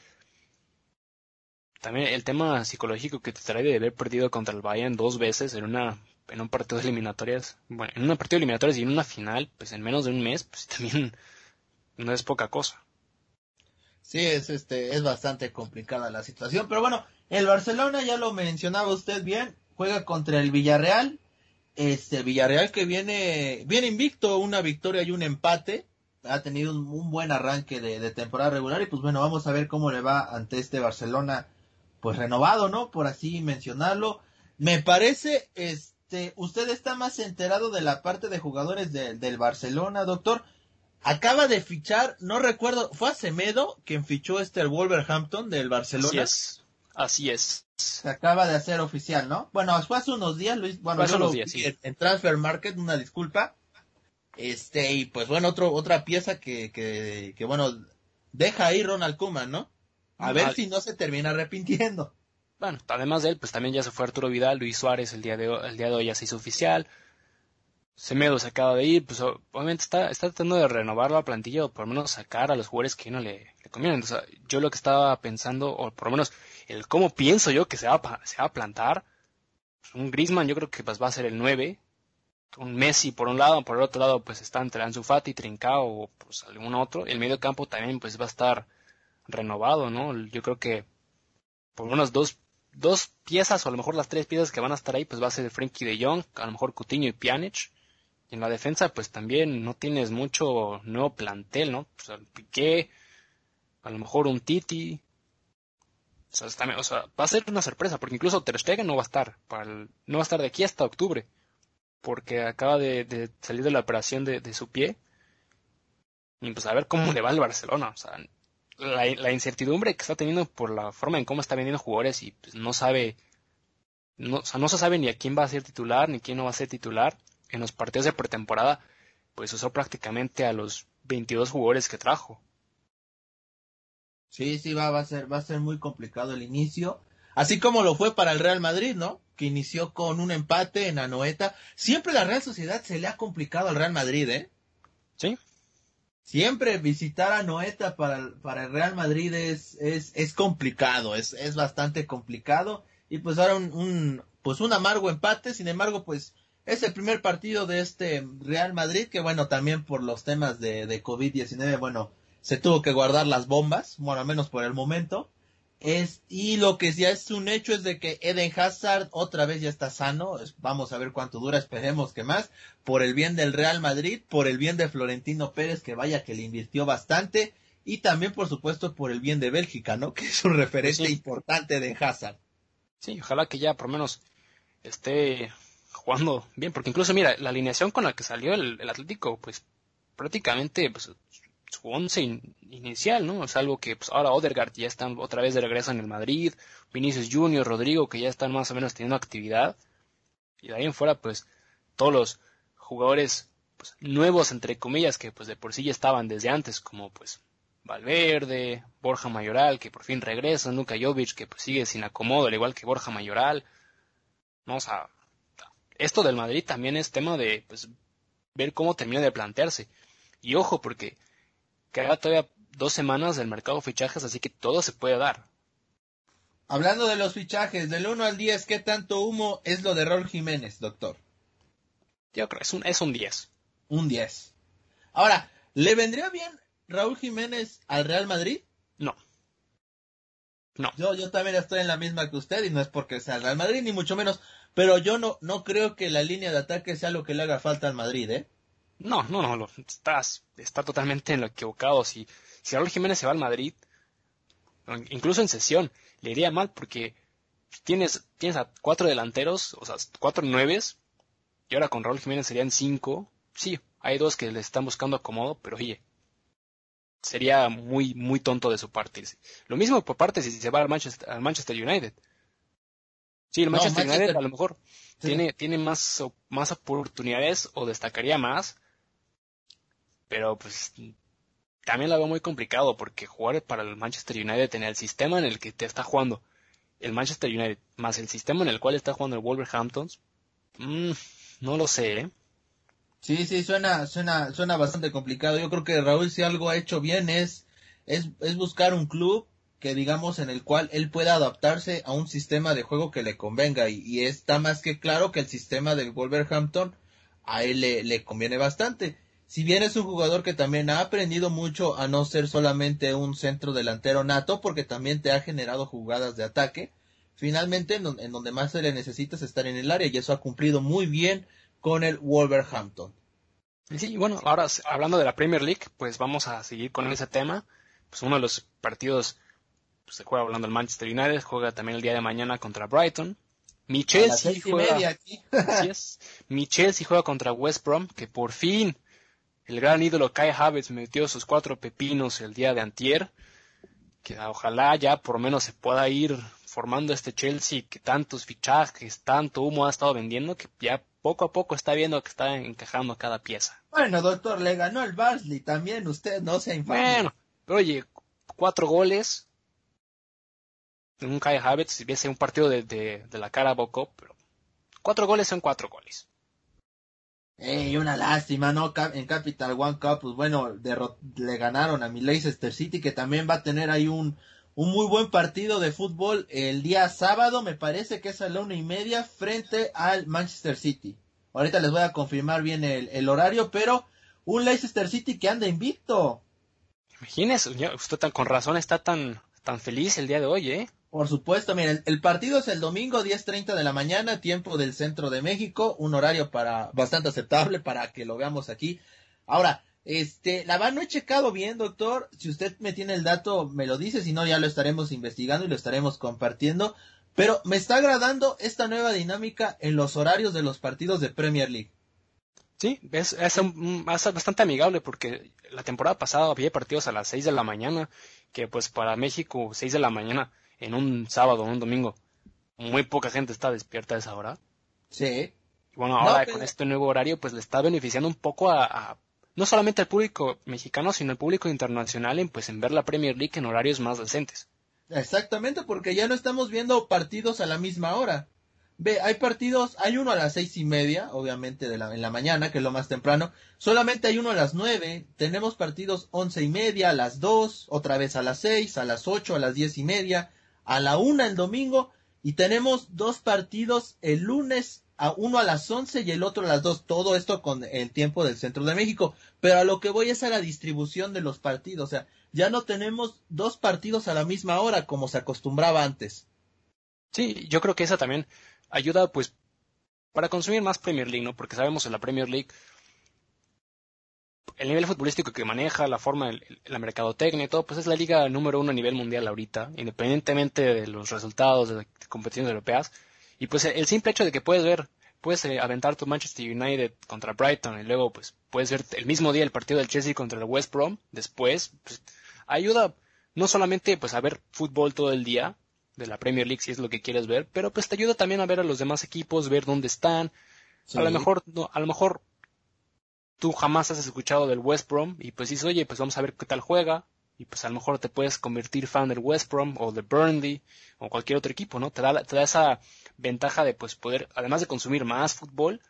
también el tema psicológico que te trae de haber perdido contra el Bayern dos veces en una en un partido de eliminatorias, bueno, en un partido de eliminatorias y en una final, pues en menos de un mes, pues también no es poca cosa. Sí, es este, es bastante complicada la situación, pero bueno, el Barcelona ya lo mencionaba usted bien, juega contra el Villarreal, este Villarreal que viene, viene invicto, una victoria y un empate, ha tenido un, buen arranque de, temporada regular y pues bueno, vamos a ver cómo le va ante este Barcelona, pues renovado, ¿no? Por así mencionarlo. Me parece, este usted está más enterado de la parte de jugadores del Barcelona, doctor. Acaba de fichar, no recuerdo, fue Acemedo quien fichó este Wolverhampton del Barcelona. Así es. Se acaba de hacer oficial, ¿no? Bueno, fue hace unos días, Luis. Bueno, hace unos días, sí. en, Transfer Market, una disculpa. Este, y pues bueno, otro, otra pieza que, que, que bueno, deja ahí Ronald Koeman, ¿no? A ver si no se termina arrepintiendo. Bueno, además de él, pues también ya se fue Arturo Vidal, Luis Suárez el día de hoy, el día de hoy ya se hizo oficial. Semedo se acaba de ir, pues obviamente está, está tratando de renovar la plantilla o por lo menos sacar a los jugadores que no le, O sea, yo lo que estaba pensando, o por lo menos el cómo pienso yo que se va, se va a plantar, pues, un Grisman yo creo que pues va a ser el 9, un Messi por un lado, por el otro lado pues está entre Ansu Fati, Trincao o pues algún otro. El medio campo también pues va a estar renovado, ¿no? Yo creo que por unas dos, dos piezas o a lo mejor las tres piezas que van a estar ahí pues va a ser Frenkie de Jong, a lo mejor Coutinho y Pjanic. Y en la defensa pues también no tienes mucho nuevo plantel, ¿no? Pues Piqué, a lo mejor un Titi. O sea, va a ser una sorpresa porque incluso Ter Stegen no va a estar, para no va a estar de aquí hasta octubre porque acaba de, salir de la operación de, su pie. Y pues a ver cómo le va al Barcelona. O sea, la, incertidumbre que está teniendo por la forma en cómo está vendiendo jugadores y pues, no sabe, no se sabe ni a quién va a ser titular ni quién no va a ser titular. En los partidos de pretemporada, pues usó prácticamente a los 22 jugadores que trajo. Sí, sí, va, va, a ser, va a ser muy complicado el inicio. Así como lo fue para el Real Madrid, ¿no? que inició con un empate en Anoeta. Siempre la Real Sociedad se le ha complicado al Real Madrid, ¿eh? Sí. Siempre visitar a Noeta para, para el Real Madrid es, es, es complicado, es, es bastante complicado. Y pues ahora un, un, pues un amargo empate, sin embargo, pues es el primer partido de este Real Madrid, que bueno, también por los temas de, de COVID-19, bueno, se tuvo que guardar las bombas, bueno, al menos por el momento. Es, y lo que ya es un hecho es de que Eden Hazard otra vez ya está sano. Vamos a ver cuánto dura, esperemos que más. Por el bien del Real Madrid, por el bien de Florentino Pérez, que vaya que le invirtió bastante. Y también, por supuesto, por el bien de Bélgica, ¿no? Que es un referente importante de Hazard. Sí, ojalá que ya por lo menos esté jugando bien, porque incluso mira, la alineación con la que salió el, el Atlético, pues prácticamente pues, su once inicial, ¿no? Es algo que pues, ahora Odergaard ya están otra vez de regreso en el Madrid, Vinicius Junior, Rodrigo, que ya están más o menos teniendo actividad. Y de ahí en fuera, pues, todos los jugadores pues, nuevos, entre comillas, que pues de por sí ya estaban desde antes, como pues Valverde, Borja Mayoral, que por fin regresa, Nuka Jovic, que pues sigue sin acomodo, al igual que Borja Mayoral. No, o sea, esto del Madrid también es tema de pues, ver cómo termina de plantearse. Y ojo, porque queda todavía dos semanas del mercado de fichajes, así que todo se puede dar. Hablando de los fichajes, del 1 al 10, ¿qué tanto humo es lo de Raúl Jiménez, doctor? Yo creo, es un, es un 10. Un 10. Ahora, ¿le vendría bien Raúl Jiménez al Real Madrid? No. No. Yo, yo también estoy en la misma que usted y no es porque sea el Real Madrid, ni mucho menos. Pero yo no, no creo que la línea de ataque sea lo que le haga falta al Madrid, ¿eh? No, no, no, estás, está totalmente en lo equivocado. Si, si Raúl Jiménez se va al Madrid, incluso en sesión, le iría mal porque tienes, tienes a cuatro delanteros, o sea, cuatro nueves, y ahora con Raúl Jiménez serían cinco. Sí, hay dos que le están buscando acomodo, pero oye, sería muy, muy tonto de su parte. Lo mismo por parte si se va al Manchester, al Manchester United. Sí, el Manchester, United a lo mejor tiene, tiene más, más oportunidades o destacaría más pero pues también la veo muy complicado porque jugar para el Manchester United en el sistema en el que te está jugando el Manchester United más el sistema en el cual está jugando el Wolverhampton, mmm, no lo sé, ¿eh? Sí, sí, suena, suena, suena bastante complicado. Yo creo que Raúl si algo ha hecho bien es, es, es buscar un club que digamos en el cual él pueda adaptarse a un sistema de juego que le convenga y, está más que claro que el sistema del Wolverhampton a él le conviene bastante si bien es un jugador que también ha aprendido mucho a no ser solamente un centro delantero nato, porque también te ha generado jugadas de ataque, finalmente en, donde más se le necesita es estar en el área y eso ha cumplido muy bien con el Wolverhampton. Sí, bueno, ahora hablando de la Premier League, pues vamos a seguir con ese tema. Pues uno de los partidos pues, se juega hablando el Manchester United, juega también el día de mañana contra Brighton. Mi Chelsea juega, Mi Chelsea juega contra West Brom, que por fin el gran ídolo Kai Havertz metió sus cuatro pepinos el día de antier. Que ojalá ya por lo menos se pueda ir formando este Chelsea que tantos fichajes, tanto humo ha estado vendiendo que ya poco a poco está viendo que está encajando cada pieza. Bueno, doctor, le ganó el Barsley también, usted no se infame. Bueno, pero oye, cuatro goles, en un Kai Havertz, si viese un partido de, de, de la cara a Bocop, pero cuatro goles son cuatro goles. Y una lástima, ¿no? En Capital One Cup, pues bueno, le ganaron a mi Leicester City, que también va a tener ahí un, un muy buen partido de fútbol el día sábado, me parece que es a la una y media, frente al Manchester City. Ahorita les voy a confirmar bien el, el horario, pero un Leicester City que anda invicto. Imagínese, usted tan, con razón está tan, tan feliz el día de hoy, ¿eh? Por supuesto, miren, el partido es el domingo 10.30 de la mañana, tiempo del centro de México, un horario para bastante aceptable para que lo veamos aquí. Ahora, este, la verdad no he checado bien, doctor, si usted me tiene el dato me lo dice, si no ya lo estaremos investigando y lo estaremos compartiendo, pero me está agradando esta nueva dinámica en los horarios de los partidos de Premier League. Sí, es, es, es bastante amigable porque la temporada pasada había partidos a las 6 de la mañana, que pues para México 6 de la mañana en un sábado o un domingo, muy poca gente está despierta a esa hora. Sí. bueno, ahora con este nuevo horario, pues le está beneficiando un poco a, no solamente al público mexicano, sino al público internacional en, pues, en ver la Premier League en horarios más decentes. Exactamente, porque ya no estamos viendo partidos a la misma hora. Ve, hay partidos, hay uno a las seis y media, obviamente de la, en la mañana, que es lo más temprano. Solamente hay uno a las nueve. Tenemos partidos once y media, a las dos, otra vez a las seis, a las ocho, a las diez y media a la una el domingo y tenemos dos partidos el lunes a uno a las once y el otro a las dos. Todo esto con el tiempo del centro de México. Pero a lo que voy es a la distribución de los partidos. O sea, ya no tenemos dos partidos a la misma hora como se acostumbraba antes. Sí, yo creo que esa también ayuda pues para consumir más Premier League, ¿no? Porque sabemos en la Premier League el nivel futbolístico que maneja, la forma, la mercadotecnia y todo, pues es la liga número uno a nivel mundial ahorita, independientemente de los resultados de, competiciones europeas. Y pues el simple hecho de que puedes ver, puedes eh, aventar tu Manchester United contra Brighton y luego pues puedes ver el mismo día el partido del Chelsea contra el West Brom, después, pues, ayuda no solamente pues a ver fútbol todo el día de la Premier League si es lo que quieres ver, pero pues te ayuda también a ver a los demás equipos, ver dónde están. A lo mejor, no, a lo mejor tú jamás has escuchado del West Brom y pues dices, oye, pues vamos a ver qué tal juega y pues a lo mejor te puedes convertir fan del West Brom o de Burnley o cualquier otro equipo, ¿no? Te da, te da esa ventaja de pues poder, además de consumir más fútbol,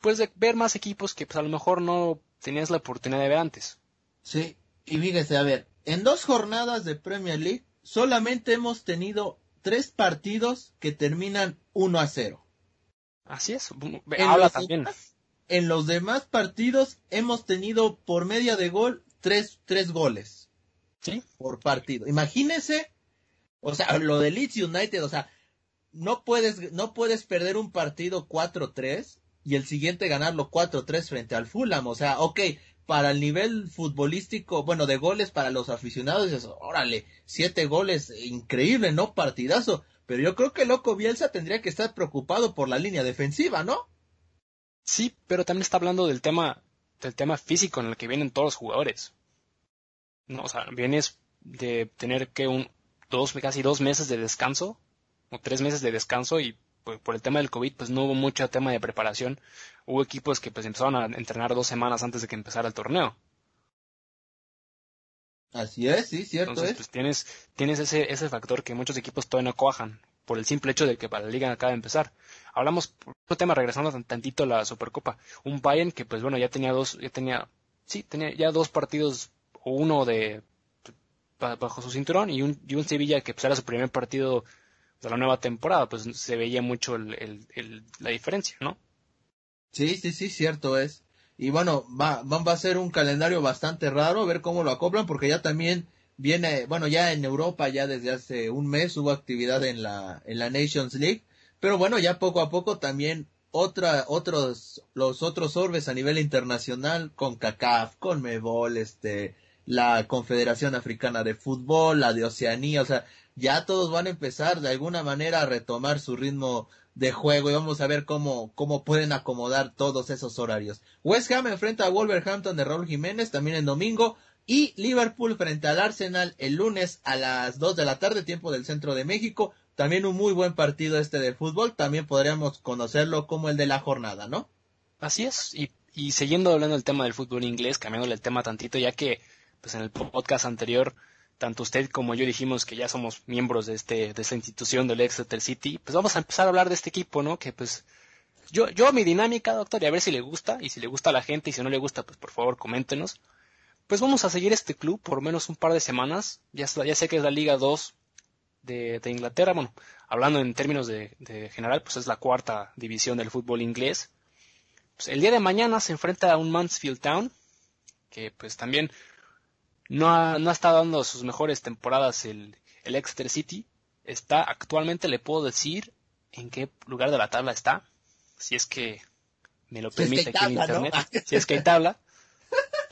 pues de ver más equipos que pues a lo mejor no tenías la oportunidad de ver antes. Sí, y fíjese, a ver, en dos jornadas de Premier League solamente hemos tenido tres partidos que terminan 1 a 0. Así es, habla también en los demás partidos hemos tenido por media de gol tres, tres goles. Sí. Por partido. Imagínese, o sea, lo de Leeds United, o sea, no puedes, no puedes perder un partido 4-3 y el siguiente ganarlo 4-3 frente al Fulham. O sea, ok, para el nivel futbolístico, bueno, de goles para los aficionados, es, órale, siete goles, increíble, ¿no? Partidazo. Pero yo creo que Loco Bielsa tendría que estar preocupado por la línea defensiva, ¿no? Sí, pero también está hablando del tema, del tema físico en el que vienen todos los jugadores. No, o sea, vienes de tener que un dos, casi dos meses de descanso, o tres meses de descanso, y pues, por el tema del COVID, pues no hubo mucho tema de preparación. Hubo equipos que pues empezaron a entrenar dos semanas antes de que empezara el torneo. Así es, sí, cierto. Entonces, pues tienes, tienes ese, ese factor que muchos equipos todavía no cuajan por el simple hecho de que para la liga acaba de empezar. Hablamos, otro tema, regresando tantito a la Supercopa, un Bayern que pues bueno, ya tenía dos, ya tenía, sí, tenía ya dos partidos, o uno de, bajo su cinturón y un, y un Sevilla que pues era su primer partido de la nueva temporada, pues se veía mucho el, el, la diferencia, ¿no? Sí, sí, sí, cierto es. Y bueno, va, va a ser un calendario bastante raro, ver cómo lo acoplan, porque ya también viene, bueno, ya en Europa ya desde hace un mes hubo actividad en la, en la Nations League, pero bueno, ya poco a poco también otra, otros, los otros orbes a nivel internacional, con CACAF, con MEBOL, este, la Confederación Africana de Fútbol, la de Oceanía, o sea, ya todos van a empezar de alguna manera a retomar su ritmo de juego y vamos a ver cómo, cómo pueden acomodar todos esos horarios. West Ham enfrenta a Wolverhampton de Raúl Jiménez también el domingo. Y Liverpool frente al Arsenal el lunes a las 2 de la tarde, tiempo del centro de México. también un muy buen partido este de fútbol, también podríamos conocerlo como el de la jornada, ¿no? Así es, y, y siguiendo hablando del tema del fútbol inglés, cambiándole el tema tantito, ya que pues en el podcast anterior tanto usted como yo dijimos que ya somos miembros de este de esta institución del Exeter City, pues vamos a empezar a hablar de este equipo, ¿no? Que pues yo yo mi dinámica, doctor, y a ver si le gusta y si le gusta a la gente y si no le gusta, pues por favor, coméntenos. Pues vamos a seguir este club por menos un par de semanas. Ya, ya sé que es la Liga 2 de, de Inglaterra, bueno, hablando en términos de, de, general, pues es la cuarta división del fútbol inglés. Pues el día de mañana se enfrenta a un Mansfield Town, que pues también no ha, no ha estado dando sus mejores temporadas el, el Exeter City. Está actualmente, le puedo decir en qué lugar de la tabla está, si es que me lo permite si es aquí tabla, en internet, ¿no? si es que hay tabla.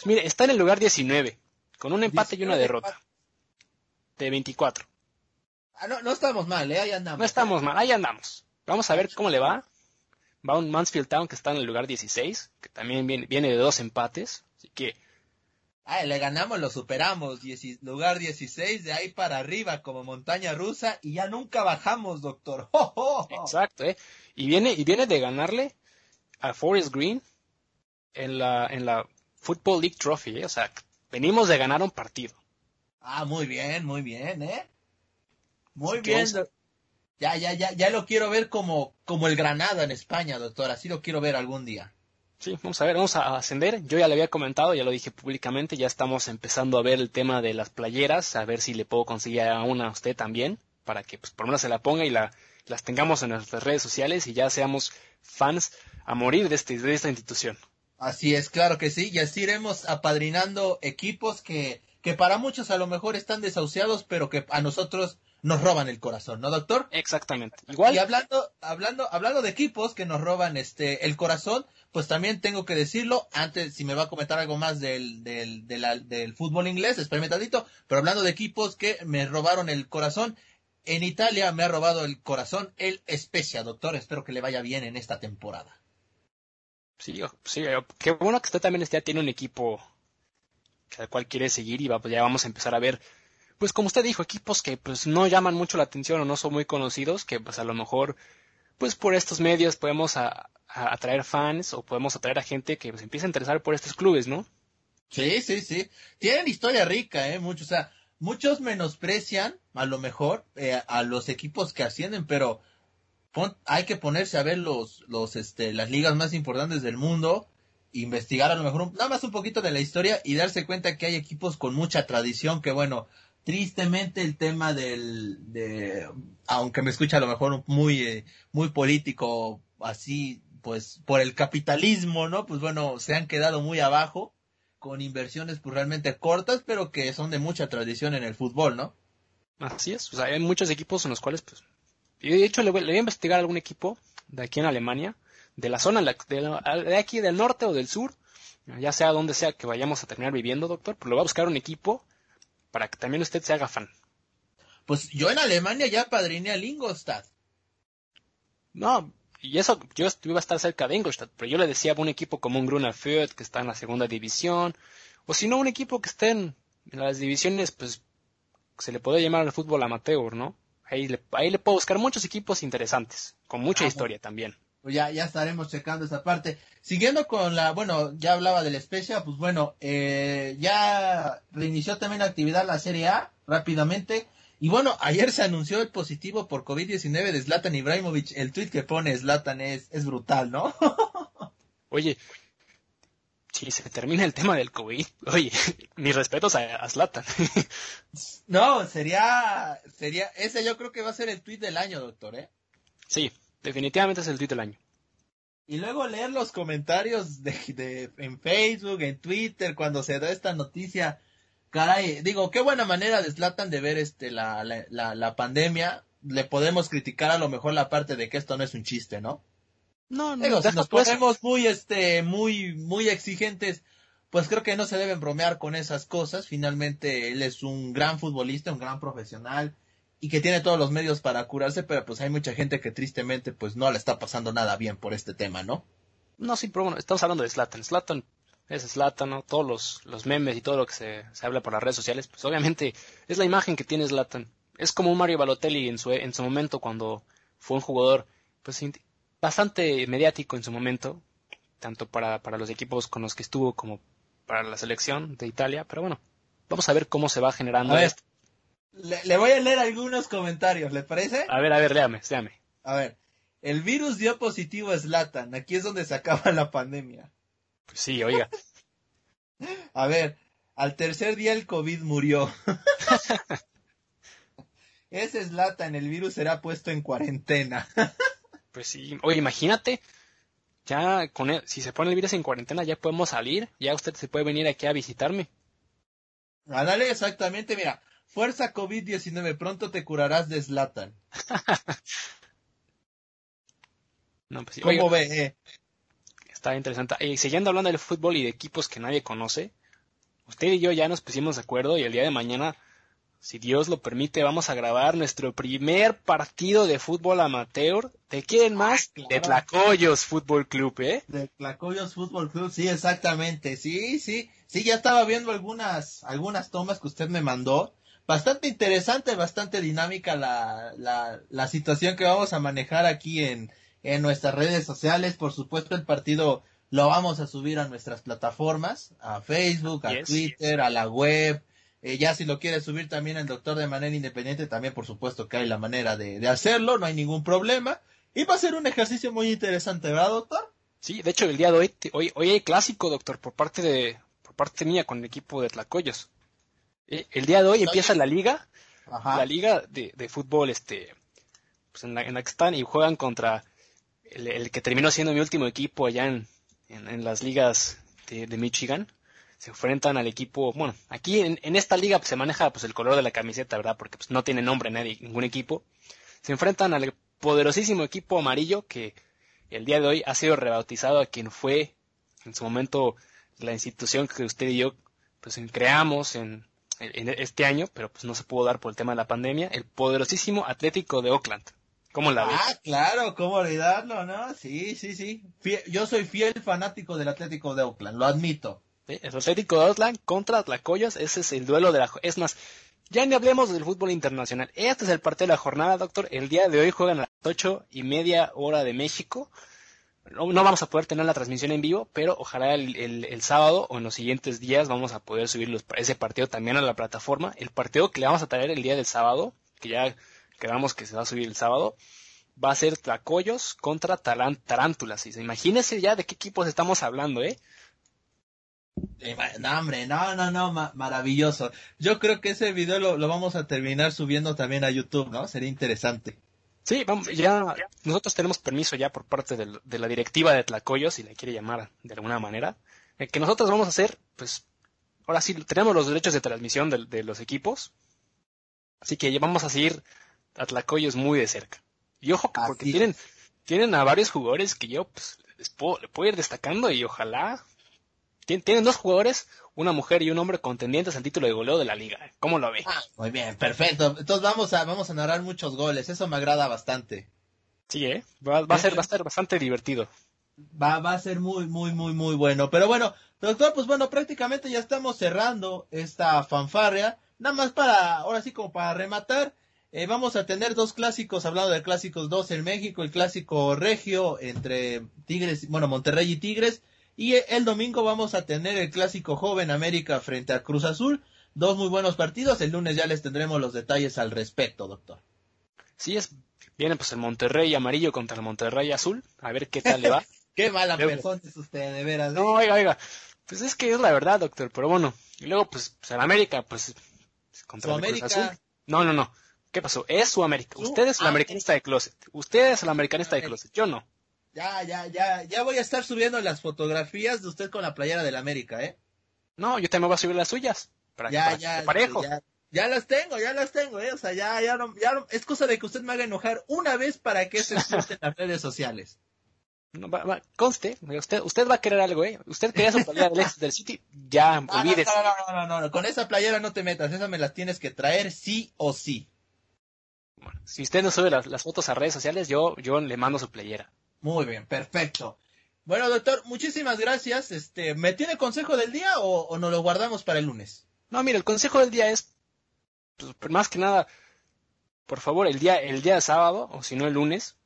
Mire, está en el lugar 19, con un empate y una derrota. De 24. Ah, no, no estamos mal, ¿eh? ahí andamos. No estamos mal, ahí andamos. Vamos a ver cómo le va. Va un Mansfield Town que está en el lugar 16, que también viene, viene de dos empates. Así que Ah, le ganamos, lo superamos, lugar 16, de ahí para arriba como montaña rusa y ya nunca bajamos, doctor. ¡Oh, oh, oh! Exacto, ¿eh? Y viene, y viene de ganarle a Forest Green en la, en la Football League Trophy, ¿eh? O sea, venimos de ganar un partido. Ah, muy bien, muy bien, ¿eh? Muy bien. Ya, ya, ya, ya lo quiero ver como, como el Granada en España, doctor. Así lo quiero ver algún día. Sí, vamos a ver, vamos a ascender. Yo ya le había comentado, ya lo dije públicamente, ya estamos empezando a ver el tema de las playeras, a ver si le puedo conseguir a una a usted también, para que pues, por lo menos se la ponga y la, las tengamos en nuestras redes sociales y ya seamos fans a morir de, este, de esta institución. Así es, claro que sí, y así iremos apadrinando equipos que, que para muchos a lo mejor están desahuciados, pero que a nosotros nos roban el corazón, ¿no, doctor? Exactamente. Igual. Y hablando, hablando, hablando de equipos que nos roban este el corazón, pues también tengo que decirlo, antes si me va a comentar algo más del, del, del fútbol inglés, espérame tantito, pero hablando de equipos que me robaron el corazón, en Italia me ha robado el corazón el Spezia, doctor, espero que le vaya bien en esta temporada. Sí, sí, qué bueno que usted también ya tiene un equipo al cual quiere seguir y va, pues ya vamos a empezar a ver, pues como usted dijo, equipos que pues no llaman mucho la atención o no son muy conocidos, que pues a lo mejor pues por estos medios podemos a, atraer fans o podemos atraer a gente que pues, empiece a interesar por estos clubes, ¿no? Sí, sí, sí. Tienen historia rica, ¿eh? Muchos, muchos menosprecian, a lo mejor, eh, a los equipos que ascienden, pero hay que ponerse a ver los, los, este, las ligas más importantes del mundo, investigar a lo mejor nada más un poquito de la historia y darse cuenta que hay equipos con mucha tradición que, bueno, tristemente el tema del, de, aunque me escucha a lo mejor muy, eh, muy político, así, pues por el capitalismo, ¿no? Pues bueno, se han quedado muy abajo con inversiones pues realmente cortas, pero que son de mucha tradición en el fútbol, ¿no? Así es, o sea, hay muchos equipos en los cuales, pues, y de hecho le voy, le voy a investigar algún equipo de aquí en Alemania, de la zona de, de, aquí del norte o del sur, ya sea donde sea que vayamos a terminar viviendo, doctor, pues le voy a buscar un equipo para que también usted se haga fan. Pues yo en Alemania ya padriné a Ingolstadt. No, y eso, yo iba a estar cerca de Ingolstadt, pero yo le decía a un equipo como un Gruna Fürth que está en la segunda división, o si no un equipo que esté en, las divisiones, pues se le puede llamar al fútbol amateur, ¿no? Ahí le, ahí le puedo buscar muchos equipos interesantes, con mucha ah, historia también. Pues ya, ya estaremos checando esa parte. Siguiendo con la, bueno, ya hablaba del Spezia, pues bueno, eh, ya reinició también la actividad la Serie A rápidamente. Y bueno, ayer se anunció el positivo por COVID-19 de Zlatan Ibrahimovic. El tweet que pone Zlatan es, es brutal, ¿no? Oye, si se termina el tema del COVID, oye, mis respetos a, Zlatan. no, sería, sería, ese yo creo que va a ser el tweet del año, doctor, ¿eh? Sí, definitivamente es el tweet del año. Y luego leer los comentarios de, de, en Facebook, en Twitter, cuando se da esta noticia caray, digo, qué buena manera de de ver este la, la, la, pandemia. Le podemos criticar a lo mejor la parte de que esto no es un chiste, ¿no? No, no. Digo, si nos ponemos muy, este, muy, muy exigentes, pues creo que no se deben bromear con esas cosas. Finalmente, él es un gran futbolista, un gran profesional y que tiene todos los medios para curarse, pero pues hay mucha gente que tristemente pues no le está pasando nada bien por este tema, ¿no? No, sí, pero bueno, estamos hablando de Slatan. Slatan es Slatan, Todos los, los memes y todo lo que se, se, habla por las redes sociales, pues obviamente es la imagen que tiene Slatan. es como un Mario Balotelli en su, en su momento cuando fue un jugador pues bastante mediático en su momento, tanto para, para los equipos con los que estuvo como para la selección de Italia, pero bueno, vamos a ver cómo se va generando esto. Le, voy a leer algunos comentarios, ¿le parece? A ver, a ver, léame, léame. A ver, el virus dio positivo a Slatan, aquí es donde se acaba la pandemia. Pues sí, oiga. a ver, al tercer día el COVID murió. Ese Slatan, el virus será puesto en cuarentena. pues sí, oye, imagínate, ya con si se pone el virus en cuarentena ya podemos salir, ya usted se puede venir aquí a visitarme. Ah, dale, exactamente, mira, fuerza COVID-19, pronto te curarás de Slatan. no, pues ¿Cómo ve? Eh? Está interesante. Y siguiendo hablando del fútbol y de equipos que nadie conoce, usted y yo ya nos pusimos de acuerdo y el día de mañana si Dios lo permite, vamos a grabar nuestro primer partido de fútbol amateur. ¿De quién más? De Tlacoyos Fútbol Club, ¿eh? De Tlacoyos Fútbol Club, sí, exactamente. Sí, sí, sí, ya estaba viendo algunas, algunas tomas que usted me mandó. Bastante interesante, bastante dinámica la, la, la situación que vamos a manejar aquí en, en nuestras redes sociales. Por supuesto, el partido lo vamos a subir a nuestras plataformas, a Facebook, a Twitter, a la web, eh, ya si lo quiere subir también el doctor de manera independiente, también por supuesto que hay la manera de, hacerlo, no hay ningún problema. Y va a ser un ejercicio muy interesante, ¿verdad, doctor? Sí, de hecho el día de hoy, hoy, hoy hay clásico, doctor, por parte de, por parte mía con el equipo de Tlacoyos. Eh, el día de hoy empieza la liga, la liga de, de, fútbol, este, pues en la, en la que están y juegan contra el, que terminó siendo mi último equipo allá en, en, las ligas de, de Michigan se enfrentan al equipo, bueno, aquí en, esta liga pues, se maneja pues el color de la camiseta, ¿verdad? Porque pues, no tiene nombre nadie, ningún equipo. Se enfrentan al poderosísimo equipo amarillo que el día de hoy ha sido rebautizado a quien fue en su momento la institución que usted y yo pues creamos en, este año, pero pues no se pudo dar por el tema de la pandemia, el poderosísimo Atlético de Oakland. ¿Cómo la ves? Ah, claro, cómo olvidarlo, ¿no? Sí, sí, sí. yo soy fiel fanático del Atlético de Oakland, lo admito. El Atlético de Oakland contra Tlacoyos, ese es el duelo de la... Es más, ya ni hablemos del fútbol internacional. Este es el partido de la jornada, doctor. El día de hoy juegan a las ocho y media hora de México. No, vamos a poder tener la transmisión en vivo, pero ojalá el, sábado o en los siguientes días vamos a poder subir ese partido también a la plataforma. El partido que le vamos a traer el día del sábado, que ya quedamos que se va a subir el sábado, va a ser Tlacoyos contra Tarántulas. Imagínense ya de qué equipos estamos hablando, ¿eh? No, hombre, no, no, no, maravilloso. Yo creo que ese video lo, vamos a terminar subiendo también a YouTube, ¿no? Sería interesante. Sí, vamos, ya nosotros tenemos permiso ya por parte de, la directiva de Tlacoyo, si le quiere llamar de alguna manera, eh, que nosotros vamos a hacer, pues, ahora sí, tenemos los derechos de transmisión de, los equipos, así que vamos a seguir a Tlacoyos muy de cerca. Y ojo, porque tienen, tienen a varios jugadores que yo, pues, les puedo, le puedo ir destacando y ojalá tienen dos jugadores, una mujer y un hombre contendientes al título de goleo de la liga. ¿Cómo lo ve? Ah, muy bien, perfecto. Entonces vamos a, vamos a narrar muchos goles. Eso me agrada bastante. Sí, ¿eh? Va, a ser, va a ser bastante divertido. Va, va a ser muy, muy, muy, muy bueno. Pero bueno, doctor, pues bueno, prácticamente ya estamos cerrando esta fanfarria. Nada más para, ahora sí como para rematar, eh, vamos a tener dos clásicos, hablando de clásicos dos en México, el clásico regio entre Tigres, bueno, Monterrey y Tigres, y el domingo vamos a tener el clásico joven América frente a Cruz Azul. Dos muy buenos partidos. El lunes ya les tendremos los detalles al respecto, doctor. Sí, es. Viene pues el Monterrey amarillo contra el Monterrey azul. A ver qué tal le va. qué mala persona es usted, de veras. No, oiga, oiga. Pues es que es la verdad, doctor. Pero bueno. Y luego, pues, pues el América, pues. Contra el Cruz Azul. No, no, no. ¿Qué pasó? Es su América. Usted es el ah, americanista de closet. Usted es el americanista de closet. Yo no. Ya, ya, ya, ya voy a estar subiendo las fotografías de usted con la playera del América, ¿eh? No, yo también voy a subir las suyas. Para, ya, ya, parejo. Ya, ya, las tengo, ya las tengo, ¿eh? O sea, ya, ya, no, ya es cosa de que usted me haga enojar una vez para que se explote en las redes sociales. No, va, conste, usted, usted va a querer algo, ¿eh? Usted quería su playera del, del City, ya, olvídese. No no, no, no, no, con esa playera no te metas, esa me las tienes que traer sí o sí. Bueno, si usted no sube las, las fotos a redes sociales, yo, yo le mando su playera. Muy bien, perfecto. Bueno, doctor, muchísimas gracias. Este, ¿me tiene consejo del día o, o nos lo guardamos para el lunes? No, mira, el consejo del día es, pues, más que nada, por favor, el día, el día sábado, o si no el lunes,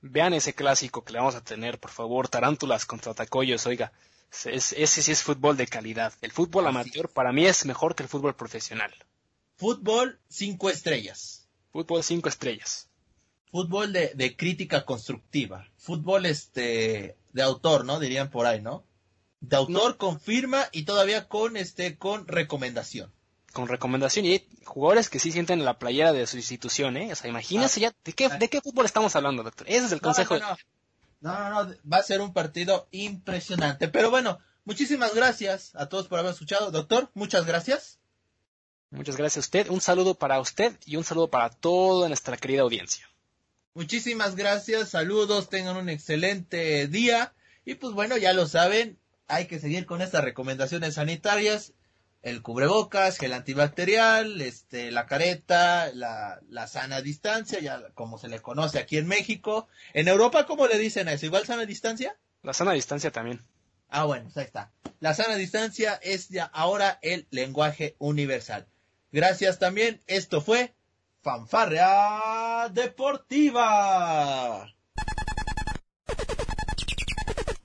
vean ese clásico que le vamos a tener, por favor, Tarántulas contra Tacoyos, oiga, ese sí es fútbol de calidad. El fútbol amateur para mí es mejor que el fútbol profesional. Fútbol cinco estrellas. Fútbol cinco estrellas. Fútbol de, de crítica constructiva. Fútbol este de autor, ¿no? Dirían por ahí, ¿no? De autor con firma y todavía con este con recomendación. Con recomendación y jugadores que sí sienten la playera de su institución, ¿eh? O sea, imagínense ah. ya de qué, de qué fútbol estamos hablando, doctor. Ese es el consejo. No, no, no, va a ser un partido impresionante. Pero bueno, muchísimas gracias a todos por haber escuchado. Doctor, muchas gracias. Muchas gracias a usted. Un saludo para usted y un saludo para toda nuestra querida audiencia. Muchísimas gracias, saludos, tengan un excelente día. Y pues bueno, ya lo saben, hay que seguir con estas recomendaciones sanitarias el cubrebocas, gel antibacterial, este, la careta, la, la, sana distancia, ya como se le conoce aquí en México. En Europa, ¿cómo le dicen a eso? ¿Igual sana distancia? La sana distancia también. Ah, bueno, pues ahí está. La sana distancia es ya ahora el lenguaje universal. Gracias también. Esto fue Fanfarrea Deportiva.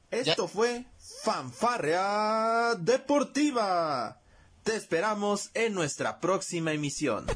Esto fue Fanfarrea Deportiva. Te esperamos en nuestra próxima emisión.